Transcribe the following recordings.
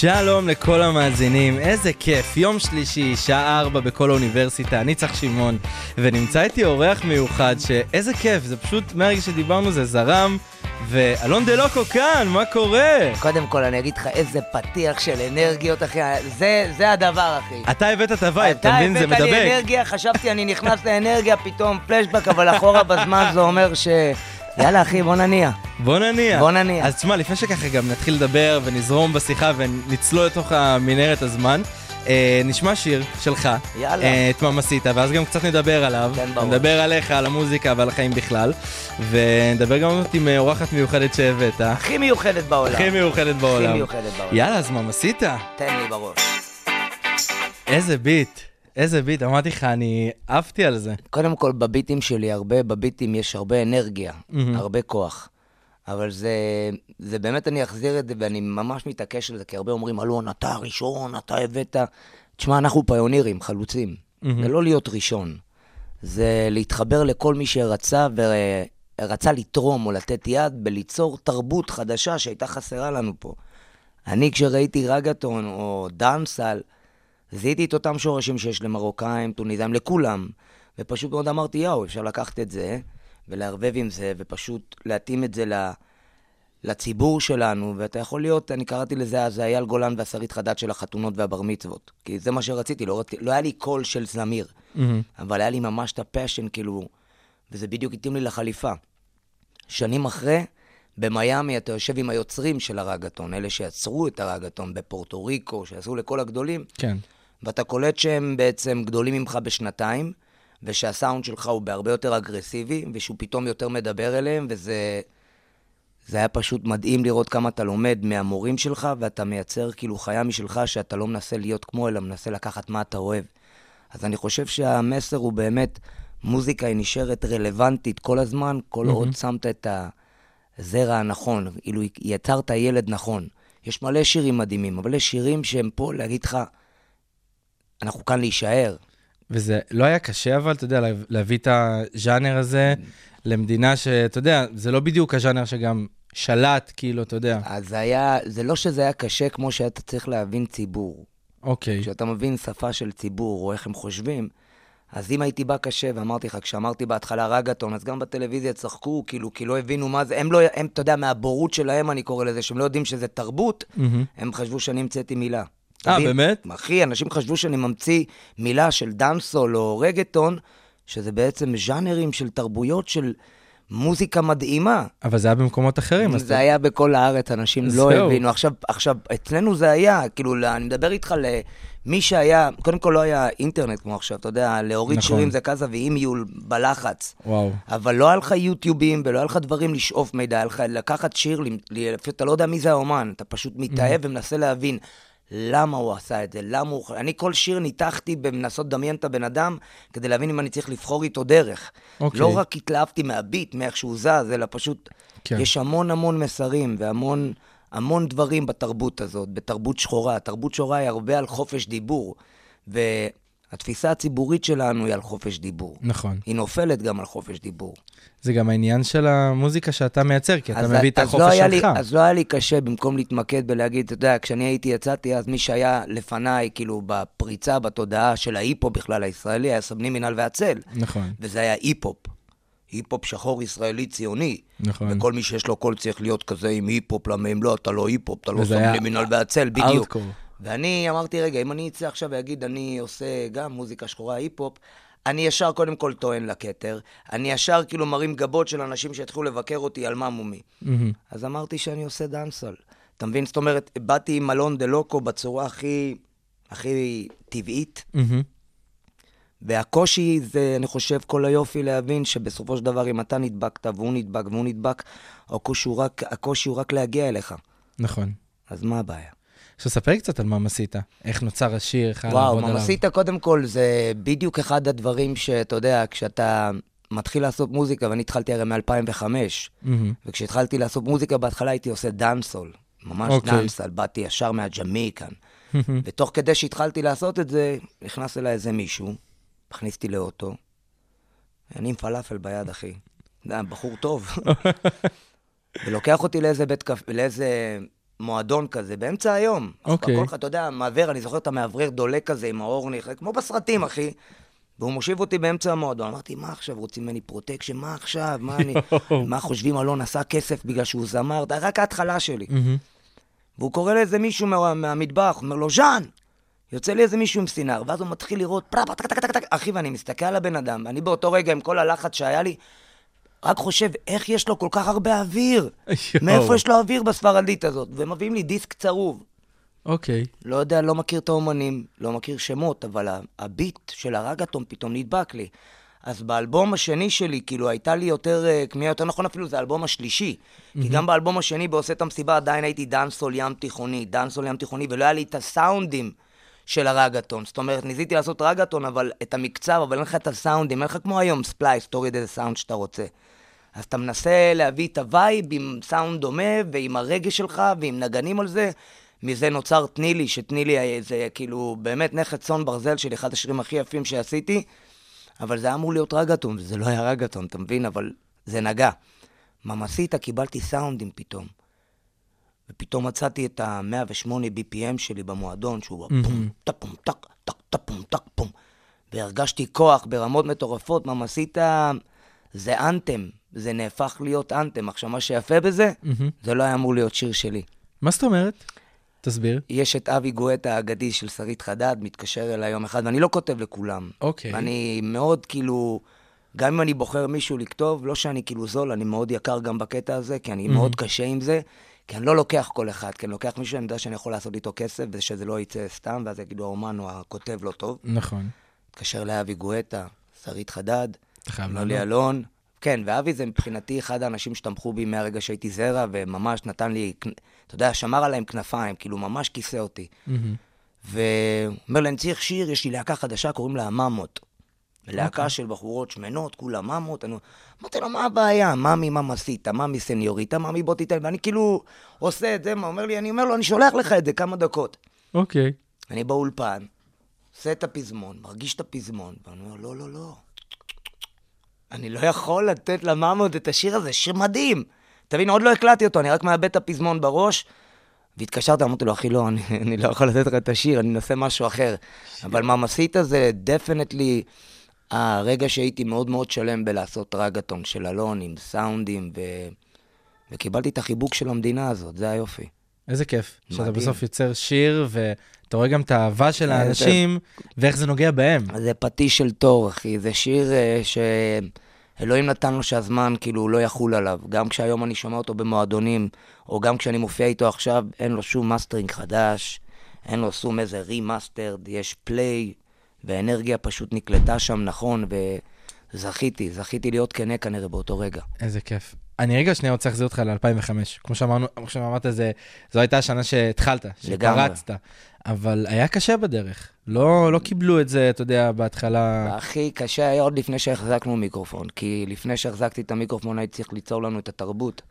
שלום לכל המאזינים, איזה כיף, יום שלישי, שעה ארבע בכל האוניברסיטה, אני צח שמעון, ונמצא איתי אורח מיוחד, שאיזה כיף, זה פשוט, מהרגע שדיברנו זה זרם, ואלון דלוקו כאן, מה קורה? קודם כל, אני אגיד לך איזה פתיח של אנרגיות, אחי. זה, זה הדבר, אחי. אתה הבאת את ה vibe, אתה מבין? זה אתה הבאת לי מדבק. אנרגיה, חשבתי אני נכנס לאנרגיה, פתאום פלשבק, אבל אחורה בזמן זה אומר ש... יאללה, אחי, בוא נניע. בוא נניח. בוא נניח. אז תשמע, לפני שככה גם נתחיל לדבר ונזרום בשיחה ונצלול לתוך המנהרת הזמן, אה, נשמע שיר שלך, יאללה. אה, את ממסיתה, ואז גם קצת נדבר עליו, תן בראש. נדבר עליך, על המוזיקה ועל החיים בכלל, ונדבר גם עם אה, אורחת מיוחדת שהבאת, הכי מיוחדת בעולם. הכי מיוחדת בעולם. מיוחדת בעולם. יאללה, אז ממסיתה. תן לי בראש. איזה ביט, איזה ביט, אמרתי לך, אני עפתי על זה. קודם כל, בביטים שלי, הרבה, בביטים יש הרבה אנרגיה, מהמם. הרבה כוח. אבל זה, זה באמת, אני אחזיר את זה, ואני ממש מתעקש על זה, כי הרבה אומרים, אלון, אתה הראשון, אתה הבאת... תשמע, אנחנו פיונירים, חלוצים. מהמם. זה לא להיות ראשון. זה להתחבר לכל מי שרצה ורצה לתרום או לתת יד בליצור תרבות חדשה שהייתה חסרה לנו פה. אני, כשראיתי רגטון או דאנסל, זיהיתי את אותם שורשים שיש למרוקאים, טוניסאים, לכולם. ופשוט מאוד אמרתי, יואו, אפשר לקחת את זה ולערבב עם זה, ופשוט להתאים את זה ל... לציבור שלנו, ואתה יכול להיות, אני קראתי לזה אז אייל גולן והשרית חדד של החתונות והבר מצוות. כי זה מה שרציתי, לא, רצ... לא היה לי קול של זמיר, מהמם. אבל היה לי ממש את ה passion, כאילו, וזה בדיוק התאים לי לחליפה. שנים אחרי, במיאמי אתה יושב עם היוצרים של הרגטון, אלה שיצרו את הרגטון בפורטו ריקו, שעשו לכל הגדולים, כן. ואתה קולט שהם בעצם גדולים ממך בשנתיים, ושהסאונד שלך הוא בהרבה יותר אגרסיבי, ושהוא פתאום יותר מדבר אליהם, וזה... זה היה פשוט מדהים לראות כמה אתה לומד מהמורים שלך, ואתה מייצר כאילו חיה משלך, שאתה לא מנסה להיות כמו, אלא מנסה לקחת מה אתה אוהב. אז אני חושב שהמסר הוא באמת, מוזיקה היא נשארת רלוונטית כל הזמן, כל מהמם. עוד שמת את הזרע הנכון, כאילו יצרת ילד נכון. יש מלא שירים מדהימים, אבל יש שירים שהם פה להגיד לך, אנחנו כאן להישאר. וזה לא היה קשה, אבל, אתה יודע, לה- להביא את הז'אנר הזה למדינה שאתה יודע, זה לא בדיוק הז'אנר שגם שלט, כאילו, אתה יודע. אז זה היה, זה לא שזה היה קשה כמו שאתה צריך להבין ציבור. אוקיי. כשאתה מבין שפה של ציבור, או איך הם חושבים, אז אם הייתי בא קשה, ואמרתי לך, כשאמרתי בהתחלה רגטון, אז גם בטלוויזיה צחקו, כאילו, כי לא הבינו מה זה, הם לא, הם, אתה יודע, מהבורות שלהם, אני קורא לזה, שהם לא יודעים שזה תרבות, מהמם. הם חשבו שאני המצאתי מילה. אה? באמת? אחי, אנשים חשבו שאני ממציא מילה של דאנסול או רגטון, שזה בעצם ז'אנרים של תרבויות של מוזיקה מדהימה. אבל זה היה במקומות אחרים, זה היה בכל הארץ, אנשים לא. הבינו. עכשיו, עכשיו, אצלנו זה היה, כאילו, ל- אני מדבר איתך למי שהיה, קודם כל לא היה אינטרנט כמו עכשיו, אתה יודע, להוריד נכון. שירים זה כזה ואימיול בלחץ. וואו. אבל לא היה לך יוטיובים ולא היה לך דברים לשאוף מידע, היה לך לקחת שיר, ל- ל- אתה לא יודע מי זה האומן, אתה פשוט מתאהב ומנסה להבין למה הוא עשה את זה, למה הוא... אני כל שיר ניתחתי במנסות לדמיין את הבן אדם, כדי להבין אם אני צריך לבחור איתו דרך. אוקיי. לא רק התלהבתי מהביט, מאיך שהוא זז, אלא פשוט... כן. יש המון המון מסרים והמון המון דברים בתרבות הזאת, בתרבות שחורה. תרבות שחורה היא הרבה על חופש דיבור, והתפיסה הציבורית שלנו היא על חופש דיבור. נכון. היא נופלת גם על חופש דיבור. זה גם העניין של המוזיקה שאתה מייצר, כי אתה מביא את החופש לא שלך. לי, אז לא היה לי קשה במקום להתמקד בלהגיד, אתה יודע, כשאני הייתי, יצאתי, אז מי שהיה לפניי, כאילו, בפריצה, בתודעה של ההיפ-הופ בכלל הישראלי, היה סאבלימינל והצל. נכון, וזה היה היפ-הופ. היפ-הופ שחור ישראלי ציוני. נכון. וכל מי שיש לו קול צריך להיות כזה עם היפ-הופ, למה אם לא, אתה לא היפ-הופ, אתה לא סאבלימינל והצל, בדיוק. הארדקור. ואני אמרתי, רגע, אם אני אצא עכשיו ואגיד, אני עושה גם מוזיקה שחורה היפ-הופ, אני ישר קודם כל טוען לכתר, אני ישר כאילו מרים גבות של אנשים שיתחילו לבקר אותי על מה מומי. מהמם. אז אמרתי שאני עושה דאנסל. אתה מבין? זאת אומרת, באתי עם מלון דה לוקו בצורה הכי, הכי טבעית, מהמם. והקושי זה, אני חושב, כל היופי להבין שבסופו של דבר, אם אתה נדבקת והוא נדבק והוא נדבק, הקושי הוא רק, הקושי הוא רק להגיע אליך. נכון. אז מה הבעיה? עכשיו ספר קצת על ממסיטה, איך נוצר השיר, איך היה וואו, לעבוד עליו. ממסיטה, קודם כל, זה בדיוק אחד הדברים שאתה יודע, כשאתה מתחיל לעשות מוזיקה, ואני התחלתי הרי מ-2005, מהמם. וכשהתחלתי לעשות מוזיקה, בהתחלה הייתי עושה dancehall, ממש אוקיי. dancehall, באתי ישר מה Jamaican. ותוך כדי שהתחלתי לעשות את זה, נכנס אליי איזה מישהו, הכניס אותי לאוטו, אני עם פלאפל ביד, אחי. אתה יודע, בחור טוב. ולוקח אותי לאיזה בית קפה, לאיזה מועדון כזה, באמצע היום. אוקיי. הכל, אתה יודע, מעבר, אני זוכר את המאוורר דולק כזה עם האור נכנס, כמו בסרטים, אחי. והוא מושיב אותי באמצע המועדון. אמרתי, מה עכשיו, רוצים ממני protection? מה עכשיו? מה אני... מה חושבים, אלון עשה כסף בגלל שהוא זמר? זה רק ההתחלה שלי. מהמם. והוא קורא לאיזה מישהו מה, מהמטבח, אומר לו, ז'אן! יוצא לי איזה מישהו עם סינר, ואז הוא מתחיל לראות, פרה, טק, טק, טק, טק, אחי, ואני מסתכל על הבן אדם, אני באותו רגע, עם כל הלחץ שהיה לי, רק חושב, איך יש לו כל כך הרבה אוויר? יואו. מאיפה יש לו אוויר בספרדית הזאת? ומביאים לי דיסק צרוב. אוקיי. לא יודע, לא מכיר את האומנים, לא מכיר שמות, אבל הביט של הרגטון פתאום נדבק לי. אז באלבום השני שלי, כאילו, הייתה לי יותר, אה, כמיהה יותר נכון אפילו, זה האלבום השלישי. כי גם באלבום השני, בעושה את המסיבה, עדיין הייתי dancehall ים תיכוני, dancehall ים תיכוני, ולא היה לי את הסאונדים של הרגטון. זאת אומרת, ניסיתי לעשות רגטון, אבל את המקצב, אבל אין לך את הסאונדים, אין לך כמו היום Splice, תוריד איזה סאונד שאתה רוצה. אז אתה מנסה להביא את ה vibe עם סאונד דומה, ועם הרגש שלך, ועם נגנים על זה. מזה נוצר תני לי, שתני לי זה כאילו באמת נכס צאן ברזל של אחד השירים הכי יפים שעשיתי, אבל זה היה אמור להיות רגטון, וזה לא היה רגטון, אתה מבין? אבל זה נגע. ממסיטה קיבלתי סאונדים פתאום. ופתאום מצאתי את ה-108 BPM שלי במועדון, שהוא הפום, טפום, טק, טק, טפום, טק, פום. והרגשתי כוח ברמות מטורפות, ממסיתה זה אנתם, זה נהפך להיות אנתם. עכשיו, מה שיפה בזה, מהמם. זה לא היה אמור להיות שיר שלי. מה זאת אומרת? תסביר. יש את אבי גואטה האגדי של שרית חדד, מתקשר אליי יום אחד, ואני לא כותב לכולם. אוקיי. אני מאוד כאילו, גם אם אני בוחר מישהו לכתוב, לא שאני כאילו זול, אני מאוד יקר גם בקטע הזה, כי אני מאוד קשה עם זה, כי אני לא לוקח כל אחד, כי אני לוקח מישהו שאני יודע שאני יכול לעשות איתו כסף, ושזה לא יצא סתם, ואז יגידו, האומן או הכותב לא טוב. נכון. מתקשר לאבי גואטה, שרית חדד, אתה חייב לא לי לענות. אלון. כן, ואבי זה מבחינתי אחד האנשים שתמכו בי מהרגע שהייתי זרע, וממש נתן לי, אתה יודע, שמר עליהם כנפיים, כאילו ממש כיסה אותי. מהמם. ואומר לי, אני צריך שיר, יש לי להקה חדשה, קוראים לה ממות. להקה של בחורות שמנות, כולה ממות. אני... אמרתי לו, מה הבעיה? ממי ממסיתה, ממי סניוריטה, ממי בוא תיתן. ואני כאילו עושה את זה, מה אומר לי, אני אומר לו, אני שולח לך את זה כמה דקות. אוקיי. אני באולפן, עושה את הפזמון, מרגיש את הפזמון, ואני אומר, לא, לא, לא. אני לא יכול לתת לממות את השיר הזה, שיר מדהים. תבין, עוד לא הקלטתי אותו, אני רק מאבד את הפזמון בראש. והתקשרתי, אמרתי לו, אחי, לא, אני, אני לא יכול לתת לך את השיר, אני אנסה משהו אחר. אבל ממסיתה זה דפנטלי הרגע שהייתי מאוד מאוד שלם בלעשות רגטון של אלון עם סאונדים, ו... וקיבלתי את החיבוק של המדינה הזאת, זה היופי. איזה כיף. שאתה מדהים. בסוף יוצר שיר, ואתה רואה גם את האהבה של כן, האנשים, ואיך זה נוגע בהם. זה פטיש של תור, אחי. זה שיר אה, שאלוהים נתן לו שהזמן כאילו לא יחול עליו. גם כשהיום אני שומע אותו במועדונים, או גם כשאני מופיע איתו עכשיו, אין לו שום מאסטרינג חדש, אין לו שום איזה remastered, יש play, והאנרגיה פשוט נקלטה שם נכון, וזכיתי, זכיתי להיות כנה כנראה באותו רגע. איזה כיף. אני רגע שנייה רוצה להחזיר אותך ל-2005. כמו שאמרנו, כמו שאמרת, זה, זו הייתה השנה שהתחלת, לגמרי. אבל היה קשה בדרך. לא, לא קיבלו את זה, אתה יודע, בהתחלה. הכי קשה היה עוד לפני שהחזקנו מיקרופון, כי לפני שהחזקתי את המיקרופון הייתי צריך ליצור לנו את התרבות.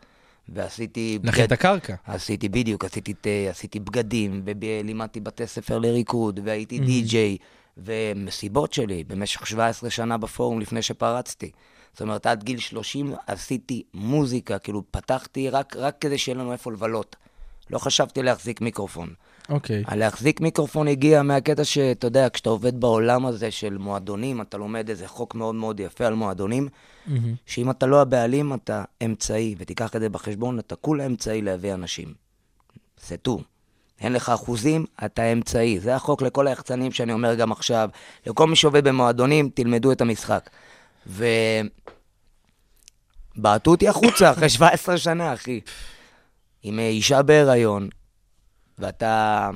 ועשיתי... להכין את הקרקע. עשיתי בדיוק, עשיתי, עשיתי בגדים, ולימדתי בתי ספר לריקוד, והייתי די-ג'יי, ומסיבות שלי במשך 17 שנה בפורום לפני שפרצתי. זאת אומרת, עד גיל 30 עשיתי מוזיקה, כאילו פתחתי רק, רק כדי שיהיה לנו איפה לבלות. לא חשבתי להחזיק מיקרופון. אוקיי. להחזיק מיקרופון הגיע מהקטע שאתה יודע, כשאתה עובד בעולם הזה של מועדונים, אתה לומד איזה חוק מאוד מאוד יפה על מועדונים, מהמם. שאם אתה לא הבעלים, אתה אמצעי, ותיקח את זה בחשבון, אתה כולה אמצעי להביא אנשים. זה טו. אין לך אחוזים, אתה אמצעי. זה החוק לכל היחצנים שאני אומר גם עכשיו. לכל מי שעובד במועדונים, תלמדו את המשחק. ו... בעטו אותי החוצה אחרי 17 שנה, אחי. עם אה, אישה בהיריון, ואתה...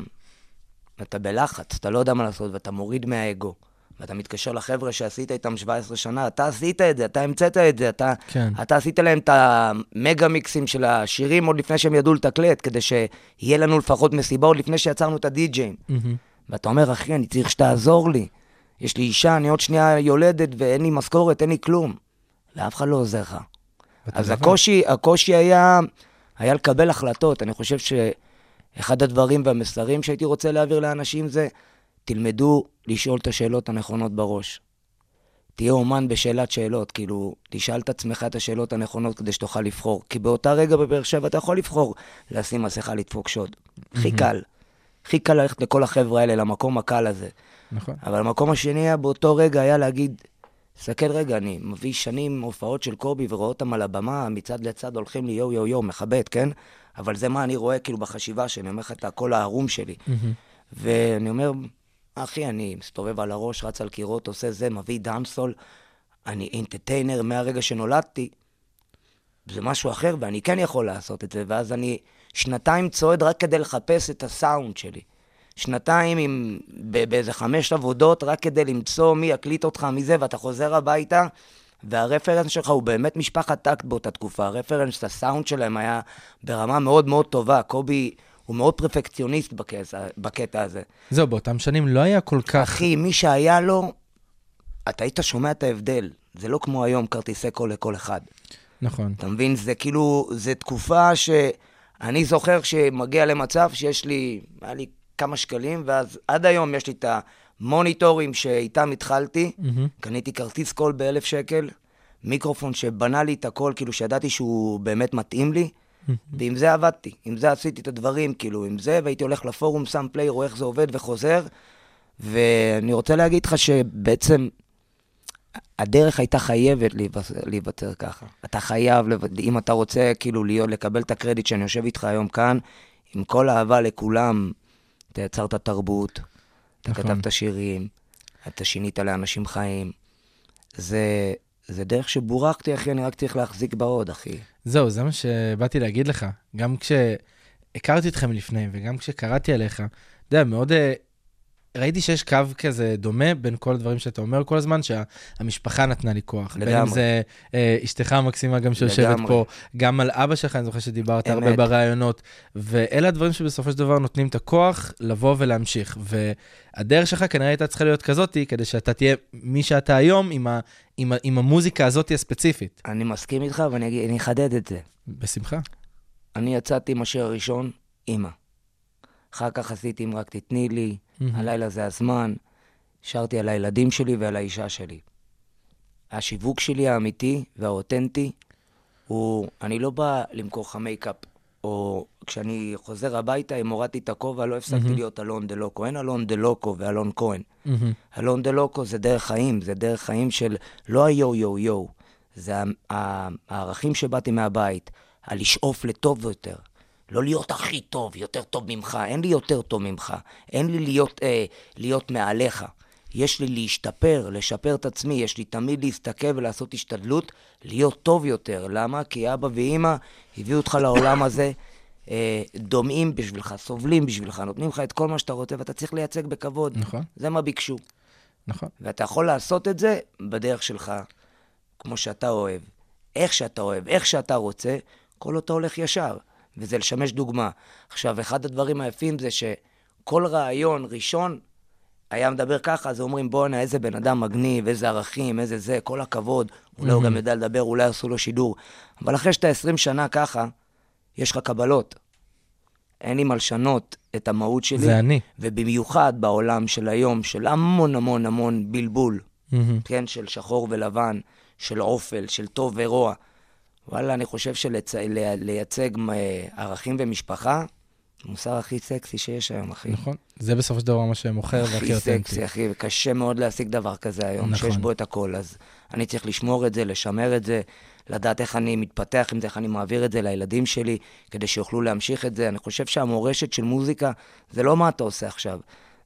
אתה בלחץ, אתה לא יודע מה לעשות, ואתה מוריד מהאגו. ואתה מתקשר לחבר'ה שעשית איתם 17 שנה, אתה עשית את זה, אתה המצאת את זה, אתה, כן. אתה עשית להם את המגה מיקסים של השירים עוד לפני שהם ידעו לתקלט, כדי שיהיה לנו לפחות מסיבה עוד לפני שיצרנו את הדי-ג'אים. מהמם. ואתה אומר, אחי, אני צריך שתעזור לי. יש לי אישה, אני עוד שנייה יולדת ואין לי משכורת, אין לי כלום. ואף אחד לא עוזר לך. אז. הקושי, הקושי היה, היה לקבל החלטות. אני חושב שאחד הדברים והמסרים שהייתי רוצה להעביר לאנשים זה, תלמדו לשאול את השאלות הנכונות בראש. תהיה אומן בשאלת שאלות, כאילו, תשאל את עצמך את השאלות הנכונות כדי שתוכל לבחור. כי באותה רגע בבאר שבע אתה יכול לבחור לשים מסכה לדפוק שוד. הכי קל. הכי קל ללכת לכל החבר'ה האלה, למקום הקל הזה. נכון. אבל המקום השני היה באותו רגע היה להגיד, תסתכל רגע, אני מביא שנים הופעות של קובי ורואה אותם על הבמה, מצד לצד הולכים לי יו יו יו, מכבד, כן? אבל זה מה אני רואה כאילו בחשיבה שלי, אני אומר לך את הקול הערום שלי. ואני אומר, אחי, אני מסתובב על הראש, רץ על קירות, עושה זה, מביא דאנסול, אני אינטרטיינר מהרגע שנולדתי. זה משהו אחר, ואני כן יכול לעשות את זה, ואז אני שנתיים צועד רק כדי לחפש את הסאונד שלי. שנתיים עם, באיזה חמש עבודות, רק כדי למצוא מי יקליט אותך מזה, ואתה חוזר הביתה, והרפרנס שלך הוא באמת משפחת טקט באותה תקופה. הרפרנס, הסאונד שלהם היה ברמה מאוד מאוד טובה. קובי הוא מאוד פרפקציוניסט בקטע, בקטע הזה. זהו, באותם שנים לא היה כל כך... אחי, מי שהיה לו, אתה היית שומע את ההבדל. זה לא כמו היום כרטיסי קול לכל אחד. נכון. אתה מבין? זה כאילו, זו תקופה שאני זוכר שמגיע למצב שיש לי, היה לי כמה שקלים, ואז עד היום יש לי את המוניטורים שאיתם התחלתי, קניתי כרטיס קול באלף שקל, מיקרופון שבנה לי את הקול, כאילו שידעתי שהוא באמת מתאים לי, ועם זה עבדתי, עם זה עשיתי את הדברים, כאילו, עם זה, והייתי הולך לפורום, שם play, רואה איך זה עובד וחוזר, ואני רוצה להגיד לך שבעצם... הדרך הייתה חייבת להיווצר, להיווצר ככה. אתה חייב, לבד- אם אתה רוצה כאילו להיות, לקבל את הקרדיט שאני יושב איתך היום כאן, עם כל אהבה לכולם, אתה יצרת תרבות, אתה נכון. כתבת שירים, אתה שינית לאנשים חיים. זה, זה דרך שבורכתי, אחי, אני רק צריך להחזיק בעוד, אחי. זהו, זה מה שבאתי להגיד לך. גם כשהכרתי אתכם לפני, וגם כשקראתי עליך, אתה יודע, מאוד... ראיתי שיש קו כזה דומה בין כל הדברים שאתה אומר כל הזמן, שהמשפחה נתנה לי כוח. בין אם לגמרי. זה אה, אשתך המקסימה גם שיושבת לגמרי. פה, גם על אבא שלך, אני זוכר שדיברת הרבה. בראיונות, ואלה הדברים שבסופו של דבר נותנים את הכוח לבוא ולהמשיך. והדרך שלך כנראה הייתה צריכה להיות כזאתי, כדי שאתה תהיה מי שאתה היום עם, ה, עם, ה, עם המוזיקה הזאת הספציפית. אני מסכים איתך ואני אחדד את זה. בשמחה. אני יצאתי עם השיר הראשון, אימא. אחר כך עשיתי אם רק תתני לי, הלילה זה הזמן. שרתי על הילדים שלי ועל האישה שלי. השיווק שלי האמיתי והאותנטי הוא, אני לא בא למכור לך מייקאפ, או כשאני חוזר הביתה, אם הורדתי את הכובע, לא הפסקתי להיות אלון דה לוקו. אין אלון דה לוקו ואלון כהן. אלון דה לוקו זה דרך חיים, זה דרך חיים של לא היו-יו-יו, זה הערכים שבאתי מהבית, הלשאוף לטוב יותר. לא להיות הכי טוב, יותר טוב ממך, אין לי יותר טוב ממך, אין לי להיות, אה, להיות מעליך. יש לי להשתפר, לשפר את עצמי, יש לי תמיד להסתכל ולעשות השתדלות, להיות טוב יותר. למה? כי אבא ואימא הביאו אותך לעולם הזה, אה, דומעים בשבילך, סובלים בשבילך, נותנים לך את כל מה שאתה רוצה, ואתה צריך לייצג בכבוד. נכון. זה מה ביקשו. נכון. ואתה יכול לעשות את זה בדרך שלך, כמו שאתה אוהב, איך שאתה אוהב, איך שאתה רוצה, כל עוד אתה הולך ישר, וזה לשמש דוגמה. עכשיו, אחד הדברים היפים זה שכל רעיון ראשון היה מדבר ככה, אז אומרים, בואנה, איזה בן אדם מגניב, איזה ערכים, איזה זה, כל הכבוד. אולי הוא גם יודע לדבר, אולי עשו לו שידור. אבל אחרי שאתה 20 שנה ככה, יש לך קבלות. אין לי מה לשנות את המהות שלי. זה אני. ובמיוחד בעולם של היום, של המון המון המון בלבול. כן? של שחור ולבן, של עופל, של טוב ורוע. וואלה, אני חושב שלייצג ערכים ומשפחה, המוסר הכי סקסי שיש היום, אחי. נכון. זה בסופו של דבר מה שמוכר והכי הכי אותנטי. סקסי, אחי, וקשה מאוד להשיג דבר כזה היום, נכון. שיש בו את הכל. אז אני צריך לשמור את זה, לשמר את זה, לדעת איך אני מתפתח עם זה, איך אני מעביר את זה לילדים שלי, כדי שיוכלו להמשיך את זה. אני חושב שהמורשת של מוזיקה, זה לא מה אתה עושה עכשיו.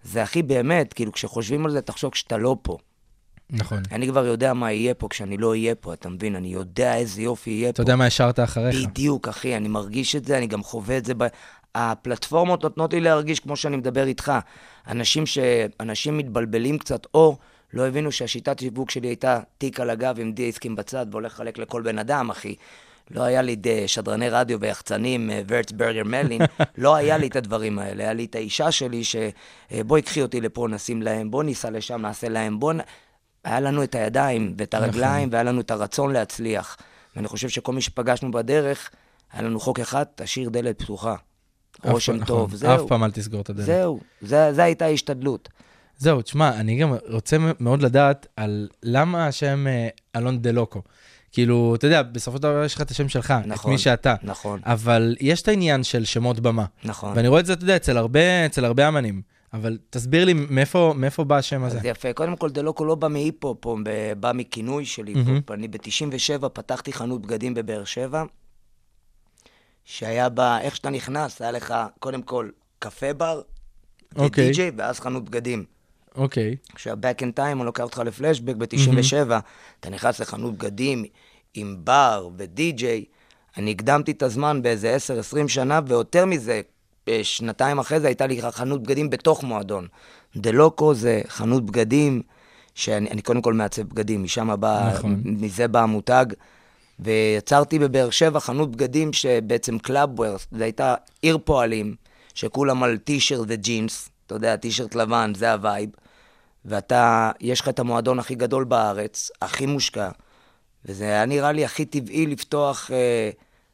זה הכי באמת, כאילו, כשחושבים על זה, תחשוב כשאתה לא פה. נכון. אני כבר יודע מה יהיה פה כשאני לא אהיה פה, אתה מבין? אני יודע איזה יופי יהיה אתה פה. יודע מה השארת אחריך. בדיוק, אחי, אני מרגיש את זה, אני גם חווה את זה. ב... הפלטפורמות נותנות לי להרגיש כמו שאני מדבר איתך. אנשים, ש... אנשים מתבלבלים קצת, או לא הבינו שהשיטת שיווק שלי הייתה תיק על הגב עם דיסקים בצד והולך לחלק לכל בן אדם, אחי. לא היה לי ד... שדרני רדיו ויחצנים, אה, ורצברגר מלין, לא היה לי את הדברים האלה. היה לי את האישה שלי, שבואי קחי אותי לפה, נשים להם, בוא ניסע לשם, נעשה להם, בוא... נ... היה לנו את הידיים ואת נכון. הרגליים, והיה לנו את הרצון להצליח. ואני חושב שכל מי שפגשנו בדרך, היה לנו חוק אחד, תשאיר דלת פתוחה. רושם פעם- טוב, נכון, זהו. אף פעם אל תסגור את הדלת. זהו, זה- זה הייתה ההשתדלות. זהו, תשמע, אני גם רוצה מאוד לדעת על למה השם אה, אלון דה לוקו. כאילו, אתה יודע, בסופו של דבר יש לך את השם שלך, את נכון, מי שאתה. נכון, אבל יש את העניין של שמות במה. נכון. ואני רואה את זה, אתה יודע, אצל הרבה, אצל הרבה אמנים. אבל תסביר לי מאיפה, מאיפה בא השם הזה. אז יפה. קודם כל, דלוקו לא בא מהיפ-הופ, הוא בא מכינוי של היפ-הופ. אני ב-97 פתחתי חנות בגדים בבאר שבע, שהיה בה, איך שאתה נכנס, היה לך קודם כל קפה בר, אוקיי. ודי-ג'יי, ואז חנות בגדים. אוקיי. עכשיו, back in time, אני לוקח אותך לפלשבק, ב-97, אתה נכנס לחנות בגדים עם בר ודי-ג'יי. אני הקדמתי את הזמן באיזה 10-20 שנה, ויותר מזה, שנתיים אחרי זה הייתה לי חנות בגדים בתוך מועדון. דה-לוקו זה חנות בגדים, שאני אני קודם כל מעצב בגדים, משם בא, נכון. מזה בא המותג. ויצרתי בבאר שבע חנות בגדים שבעצם clubwear, זו הייתה עיר פועלים, שכולם על טישרט וג'ינס, אתה יודע, טישרט לבן, זה ה vibe. ואתה, יש לך את המועדון הכי גדול בארץ, הכי מושקע, וזה היה נראה לי הכי טבעי לפתוח אה,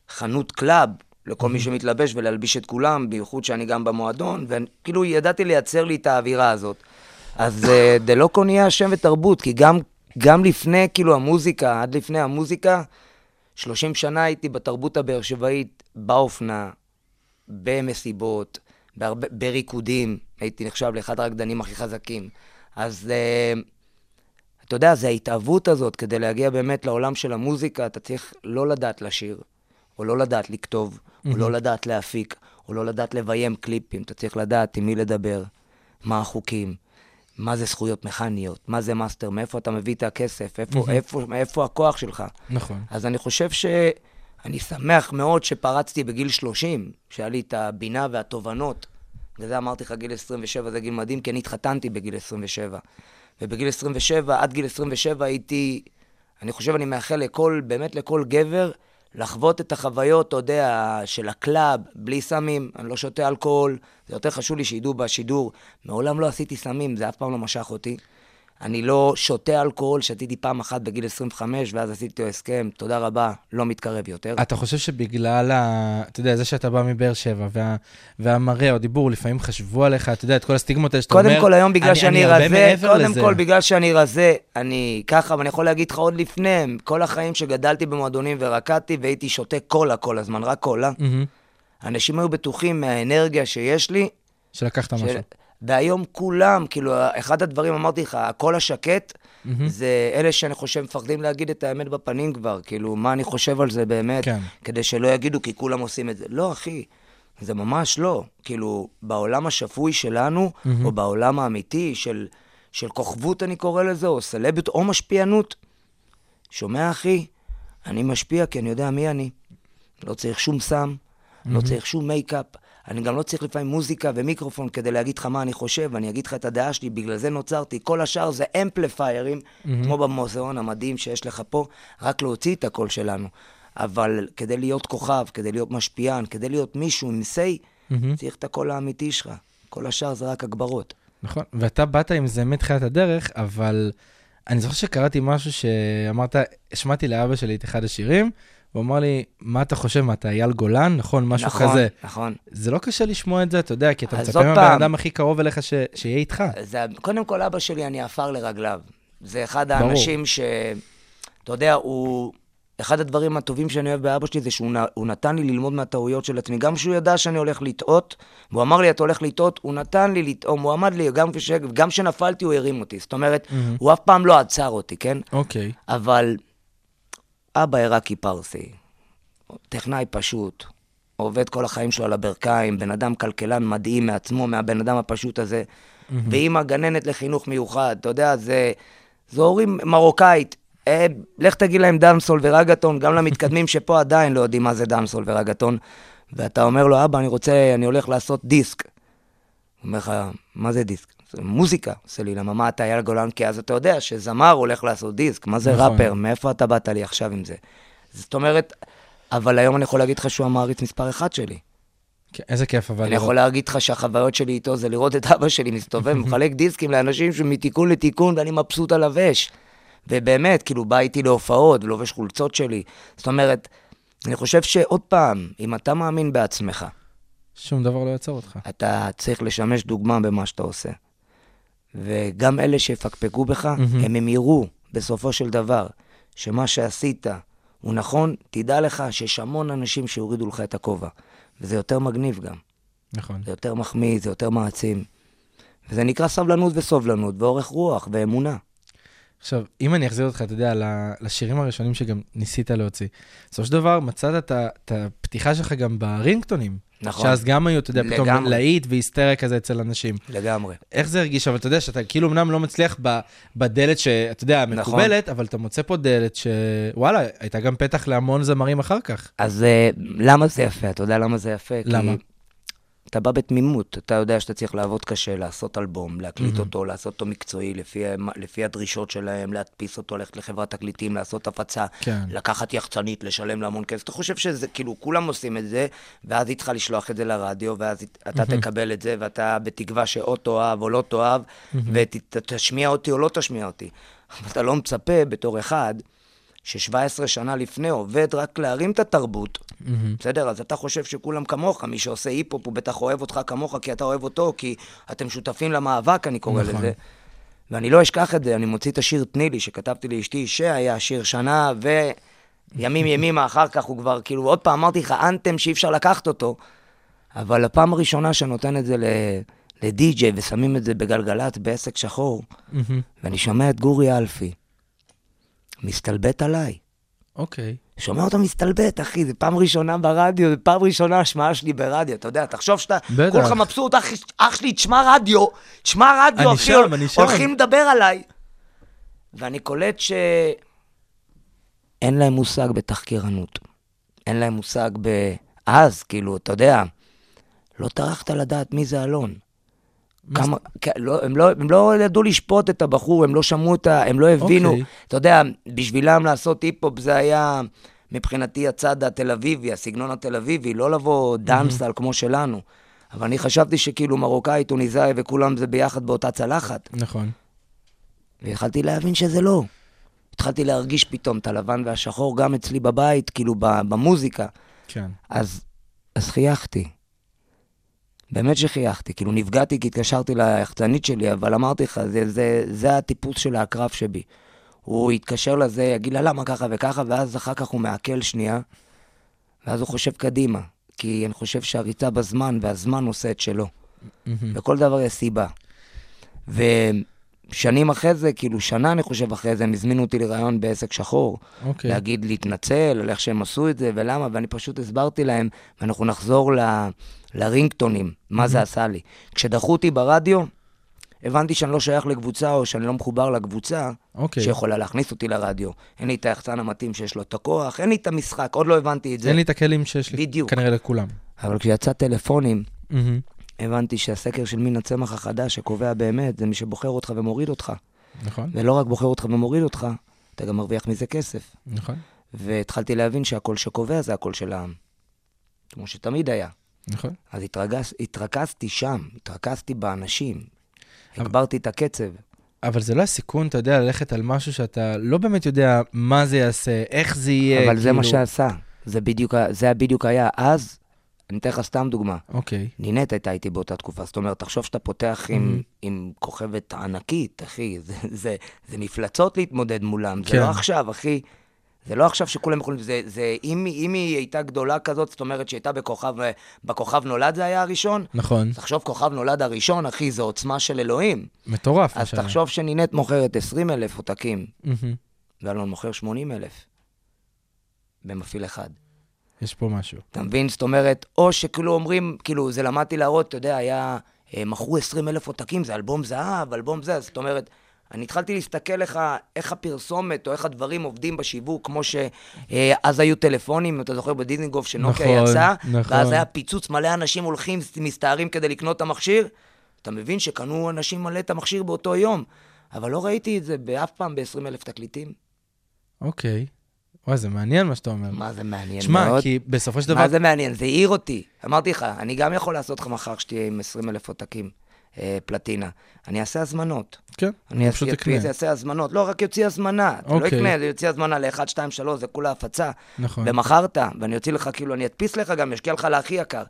חנות club לכל מי שמתלבש ולהלביש את כולם, בייחוד שאני גם במועדון, וכאילו ידעתי לייצר לי את האווירה הזאת. אז אה, דה לוקו נהיה שם ותרבות, כי גם, גם לפני, כאילו, המוזיקה, עד לפני המוזיקה, 30 שנה הייתי בתרבות הבאר שבעית, באופנה, במסיבות, בהרבה, בריקודים, הייתי נחשב לאחד הרקדנים הכי חזקים. אז אה, אתה יודע, זה ההתאהבות הזאת, כדי להגיע באמת לעולם של המוזיקה, אתה צריך לא לדעת לשיר, או לא לדעת לכתוב, או לא לדעת להפיק, או לא לדעת לביים קליפים, אתה צריך לדעת עם מי לדבר, מה החוקים, מה זה זכויות מכניות, מה זה master, מאיפה אתה מביא את הכסף, איפה, איפה, איפה הכוח שלך. נכון. אז אני חושב שאני שמח מאוד שפרצתי בגיל 30, שהיה לי את הבינה והתובנות. בגלל זה אמרתי לך, גיל 27 זה גיל מדהים, כי אני התחתנתי בגיל 27. ובגיל 27, עד גיל 27 הייתי, אני חושב, אני מאחל לכל, באמת לכל גבר, לחוות את החוויות, אתה יודע, של ה club, בלי סמים, אני לא שותה אלכוהול, זה יותר חשוב לי שידעו בשידור. מעולם לא עשיתי סמים, זה אף פעם לא משך אותי. אני לא שותה אלכוהול, שתיתי פעם אחת בגיל 25, ואז עשיתי לו הסכם, תודה רבה, לא מתקרב יותר. אתה חושב שבגלל, ה... אתה יודע, זה שאתה בא מבאר שבע, וה... והמראה או הדיבור, לפעמים חשבו עליך, אתה יודע, את כל הסטיגמות האלה שאתה אומר, קודם כל, היום בגלל אני- שאני אני רזה, קודם לזה. כל, בגלל שאני רזה, אני ככה, ואני יכול להגיד לך עוד לפני, כל החיים שגדלתי במועדונים ורקדתי, והייתי שותה קולה כל הזמן, רק קולה. מהמם. אנשים היו בטוחים מהאנרגיה שיש לי, שלקחת של... משהו. והיום כולם, כאילו, אחד הדברים, אמרתי לך, הקול השקט, זה אלה שאני חושב מפחדים להגיד את האמת בפנים כבר, כאילו, מה אני חושב על זה באמת, כן. כדי שלא יגידו, כי כולם עושים את זה. לא, אחי, זה ממש לא. כאילו, בעולם השפוי שלנו, או בעולם האמיתי של, של כוכבות, אני קורא לזה, או סלביות, או משפיענות, שומע, אחי? אני משפיע כי אני יודע מי אני. לא צריך שום סם, לא צריך שום מייקאפ. אני גם לא צריך לפעמים מוזיקה ומיקרופון כדי להגיד לך מה אני חושב, אני אגיד לך את הדעה שלי, בגלל זה נוצרתי. כל השאר זה אמפליפיירים, כמו במוזיאון המדהים שיש לך פה, רק להוציא את הקול שלנו. אבל כדי להיות כוכב, כדי להיות משפיען, כדי להיות מישהו עם say, צריך את הקול האמיתי שלך. כל השאר זה רק הגברות. נכון, ואתה באת עם זה מתחילת הדרך, אבל אני זוכר שקראתי משהו שאמרת, השמעתי לאבא שלי את אחד השירים, הוא אמר לי, מה אתה חושב, מה אתה אייל גולן? נכון, משהו נכון, כזה. נכון. זה לא קשה לשמוע את זה, אתה יודע, כי אתה מצפה מהבן. אדם הכי קרוב אליך ש- שיהיה איתך. זה, קודם כל, אבא שלי, אני עפר לרגליו. זה אחד ברור. האנשים ש... אתה יודע, הוא... אחד הדברים הטובים שאני אוהב באבא שלי זה שהוא נתן לי ללמוד מהטעויות של עצמי. גם כשהוא ידע שאני הולך לטעות, והוא אמר לי, אתה הולך לטעות, הוא נתן לי לטעות, הוא עמד לי, גם, כש... גם כשנפלתי הוא הרים אותי. זאת אומרת, הוא אף פעם לא עצר אותי, כן? אוקיי. אבל אבא עיראקי פרסי, טכנאי פשוט, עובד כל החיים שלו על הברכיים, בן אדם כלכלן מדהים מעצמו, מהבן אדם הפשוט הזה, ואימא גננת לחינוך מיוחד, אתה יודע, זה, זה הורים מרוקאית. אה, לך תגיד להם דאנסול ורגטון, גם למתקדמים שפה עדיין לא יודעים מה זה דאנסול ורגטון. ואתה אומר לו, אבא, אני רוצה, אני הולך לעשות דיסק. הוא אומר לך, מה זה דיסק? זה מוזיקה. עושה לי, למה מה אתה אייל גולן? כי אז אתה יודע שזמר הולך לעשות דיסק. מה זה נכון. ראפר? מאיפה אתה באת לי עכשיו עם זה? זאת אומרת, אבל היום אני יכול להגיד לך שהוא המעריץ מספר אחת שלי. כן, איזה כיף, אבל... אני לראות- יכול להגיד לך שהחוויות שלי איתו זה לראות את אבא שלי מסתובב, מחלק דיסקים לאנשים שמתיקון לתיקון, ואני מבסוט על הוואש. ובאמת, כאילו, בא איתי להופעות ולובש חולצות שלי. זאת אומרת, אני חושב שעוד פעם, אם אתה מאמין בעצמך, שום דבר לא יעצור אותך. אתה צריך לשמש דוגמה במה שאתה עושה. וגם אלה שיפקפקו בך, מהמם. הם יראו בסופו של דבר שמה שעשית הוא נכון, תדע לך שיש המון אנשים שיורידו לך את הכובע. וזה יותר מגניב גם, נכון. זה יותר מחמיא, זה יותר מעצים. וזה נקרא סבלנות וסובלנות, ואורך רוח ואמונה. עכשיו, אם אני אחזיר אותך, אתה יודע, לשירים הראשונים שגם ניסית להוציא, בסופו של דבר מצאת את הפתיחה שלך גם ברינגטונים. נכון. שאז גם היו, אתה יודע, פתאום לגמרי. להיט והיסטריה כזה אצל אנשים. לגמרי. איך זה הרגיש? אבל אתה יודע שאתה כאילו אמנם לא מצליח ב- בדלת שאתה יודע, נכון. מקובלת, אבל אתה מוצא פה דלת שוואלה, הייתה גם פתח להמון זמרים אחר כך. אז אה, למה זה יפה? אתה יודע למה זה יפה? למה? כי אתה בא בתמימות, אתה יודע שאתה צריך לעבוד קשה, לעשות אלבום, להקליט אותו, לעשות אותו מקצועי, לפי, לפי הדרישות שלהם, להדפיס אותו, ללכת לחברת תקליטים, לעשות הפצה, כן. לקחת יחצנית, לשלם לה המון כסף. אתה חושב שזה, כאילו, כולם עושים את זה, ואז היא צריכה לשלוח את זה לרדיו, ואז אתה תקבל את זה, ואתה בתקווה שאו תאהב או לא תאהב, ותשמיע אותי או לא תשמיע אותי. אבל אתה לא מצפה בתור אחד, ש-17 שנה לפני עובד רק להרים את התרבות, בסדר? אז אתה חושב שכולם כמוך, מי שעושה היפ-הופ הוא בטח אוהב אותך כמוך, כי אתה אוהב אותו, כי אתם שותפים למאבק, אני קורא נכון. לזה. ואני לא אשכח את זה, אני מוציא את השיר תני לי, שכתבתי לאשתי, שהיה שיר שנה, וימים ימימה אחר כך הוא כבר, כאילו, עוד פעם אמרתי לך, אנתם שאי אפשר לקחת אותו, אבל הפעם הראשונה שנותן את זה ל... לדי-ג'יי ושמים את זה בגלגלצ בעסק שחור, מהמם. ואני שומע את גורי אלפי, מסתלבט עליי. אוקיי. שומע אותו מסתלבט, אחי, זו פעם ראשונה ברדיו, זו פעם ראשונה השמעה שלי ברדיו, אתה יודע, תחשוב שאתה, בטח. כולך מבסוט, אח, אח שלי, תשמע רדיו, תשמע רדיו, אני אחי, שם, אני שם. הולכים לדבר עליי. ואני קולט ש... אין להם מושג בתחקירנות. אין להם מושג ב... אז, כאילו, אתה יודע, לא טרחת לדעת מי זה אלון. כמה, כ- לא, הם, לא, הם לא ידעו לשפוט את הבחור, הם לא שמעו את ה... הם לא הבינו. אוקיי. אתה יודע, בשבילם לעשות היפ-הופ זה היה מבחינתי הצד התל אביבי, הסגנון התל אביבי, לא לבוא דאנסל כמו שלנו. אבל אני חשבתי שכאילו מרוקאי, טוניסאי וכולם זה ביחד באותה צלחת. נכון. והתחלתי להבין שזה לא. התחלתי להרגיש פתאום את הלבן והשחור גם אצלי בבית, כאילו במוזיקה. כן. אז, אז חייכתי. באמת שחייכתי. כאילו נפגעתי כי התקשרתי ליחצנית שלי, אבל אמרתי לך, זה, זה, זה הטיפוס של העקרב שבי. הוא יתקשר לזה, יגיד לה למה ככה וככה, ואז אחר כך הוא מעכל שנייה, ואז הוא חושב קדימה. כי אני חושב שהריצה בזמן, והזמן עושה את שלו. לכל דבר יש סיבה. ושנים אחרי זה, כאילו שנה אני חושב אחרי זה, הם הזמינו אותי לראיון בעסק שחור. אוקיי. להגיד, להתנצל על איך שהם עשו את זה ולמה, ואני פשוט הסברתי להם, ואנחנו נחזור ל, לרינגטונים, מה זה עשה לי. כשדחו אותי ברדיו, הבנתי שאני לא שייך לקבוצה, או שאני לא מחובר לקבוצה, אוקיי. שיכולה להכניס אותי לרדיו. אין לי את היחצן המתאים שיש לו את הכוח, אין לי את המשחק, עוד לא הבנתי את זה. אין לי את הכלים שיש לי, בדיוק. כנראה לכולם. אבל כשיצא טלפונים, מהמם. הבנתי שהסקר של מין הצמח החדש שקובע באמת, זה מי שבוחר אותך ומוריד אותך. נכון, ולא רק בוחר אותך ומוריד אותך, אתה גם מרוויח מזה כסף. נכון, והתחלתי להבין שהקול שקובע זה הקול של העם. כמו שתמיד היה. נכון. אז התרגז, התרכזתי שם, התרכזתי באנשים, הגברתי את הקצב. אבל זה לא הסיכון, אתה יודע, ללכת על משהו שאתה לא באמת יודע מה זה יעשה, איך זה יהיה, אבל זה מה כאילו- שעשה. זה בדיוק, זה בדיוק היה. אז, אני אתן לך סתם דוגמה. אוקיי, נינט הייתה איתי באותה תקופה. זאת אומרת, תחשוב שאתה פותח עם, עם כוכבת ענקית, אחי. זה, זה, זה מפלצות להתמודד מולם. זה כן. לא עכשיו, אחי. זה לא עכשיו שכולם יכולים... זה, זה, אם, אם היא הייתה גדולה כזאת, זאת אומרת שהיא הייתה בכוכב, בכוכב נולד זה היה הראשון? נכון, תחשוב, כוכב נולד הראשון, אחי, זו עוצמה של אלוהים. מטורף. אז שהיה. תחשוב שנינט מוכרת 20 אלף עותקים, מהמם. ואלון מוכר 80 אלף. במפעיל אחד. יש פה משהו. אתה מבין? זאת אומרת, או שכאילו אומרים, כאילו, זה למדתי להראות, אתה יודע, היה, אה, מכרו 20 אלף עותקים, זה אלבום זהב, אלבום זה, זאת אומרת, אני התחלתי להסתכל איך, איך הפרסומת, או איך הדברים עובדים בשיווק, כמו שאז היו טלפונים, אתה זוכר בדיזנגוף שנוקיה נכון, יצא, נכון. ואז היה פיצוץ, מלא אנשים הולכים, מסתערים כדי לקנות את המכשיר, אתה מבין שקנו אנשים מלא את המכשיר באותו יום, אבל לא ראיתי את זה באף פעם ב-20 אלף תקליטים. אוקיי. וואי, זה מעניין מה שאתה אומר. מה זה מעניין שמע, מאוד. כי בסופו של דבר... מה זה מעניין? זה העיר אותי. אמרתי לך, אני גם יכול לעשות לך מחר שתהיה עם 20 אלף עותקים אה, פלטינה. אני אעשה הזמנות. כן, אני פשוט אעשה תקנה. זה יעשה הזמנות. לא, רק יוציא הזמנה. אתה לא אוקיי. יקנה, זה יוציא הזמנה ל-1, 2, 3, זה כולה הפצה. נכון. ומכרת, ואני אוציא לך, כאילו, אני אדפיס לך גם, אשקיע לך להכי יקר.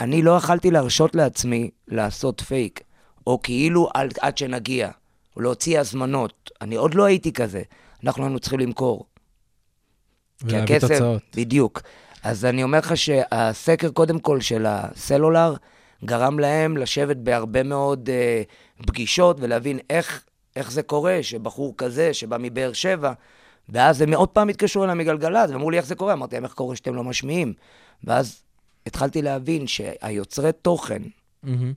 אני לא יכלתי להרשות לעצמי לעשות פייק, או כאילו על, עד שנגיע, או להוציא הזמנות. אני עוד לא הייתי כזה. אנחנו היינו צריכים למכור. כי ולהביא תוצאות. בדיוק. אז אני אומר לך שהסקר, קודם כל, של הסלולר, גרם להם לשבת בהרבה מאוד uh, פגישות ולהבין איך, איך זה קורה, שבחור כזה, שבא מבאר שבע, ואז הם עוד פעם התקשרו אליי מגלגלצ, ואמרו לי איך זה קורה, אמרתי להם, איך קורה שאתם לא משמיעים? ואז התחלתי להבין שהיוצרי תוכן מהמם.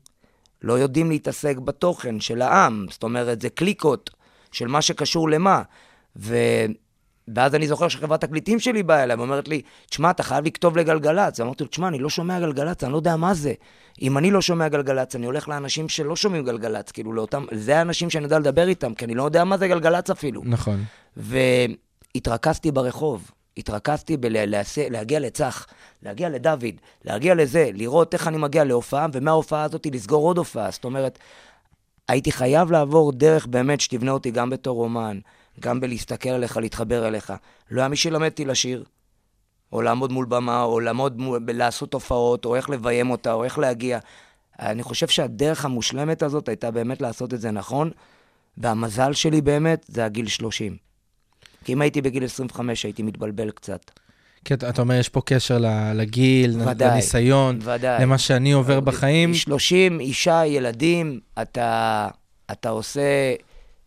לא יודעים להתעסק בתוכן של העם, זאת אומרת, זה קליקות של מה שקשור למה. ו... ואז אני זוכר שחברת תקליטים שלי באה אליי ואומרת לי, תשמע, אתה חייב לכתוב לגלגלצ. אמרתי לו, תשמע, אני לא שומע גלגלצ, אני לא יודע מה זה. אם אני לא שומע גלגלצ, אני הולך לאנשים שלא שומעים גלגלצ, כאילו לאותם, זה האנשים שאני יודע לדבר איתם, כי אני לא יודע מה זה גלגלצ אפילו. נכון. והתרכזתי ברחוב, התרכזתי בלהגיע לצח, להגיע לדוד, להגיע לזה, לראות איך אני מגיע להופעה, ומההופעה הזאת לסגור עוד הופעה. זאת אומרת, הייתי חייב לעבור דרך באמת שתבנה אותי גם בתור אומן, גם בלהסתכל עליך, להתחבר אליך. לא היה מי שילמד אותי לשיר, או לעמוד מול במה, או לעמוד, מול, לעשות הופעות, או איך לביים אותה, או איך להגיע. אני חושב שהדרך המושלמת הזאת הייתה באמת לעשות את זה נכון, והמזל שלי באמת זה הגיל 30. כי אם הייתי בגיל 25 הייתי מתבלבל קצת. כן, אתה אתה אומר, יש פה קשר לגיל, ודאי, לניסיון, ודאי. למה שאני עובר בחיים. 30, אישה, ילדים, אתה, אתה עושה...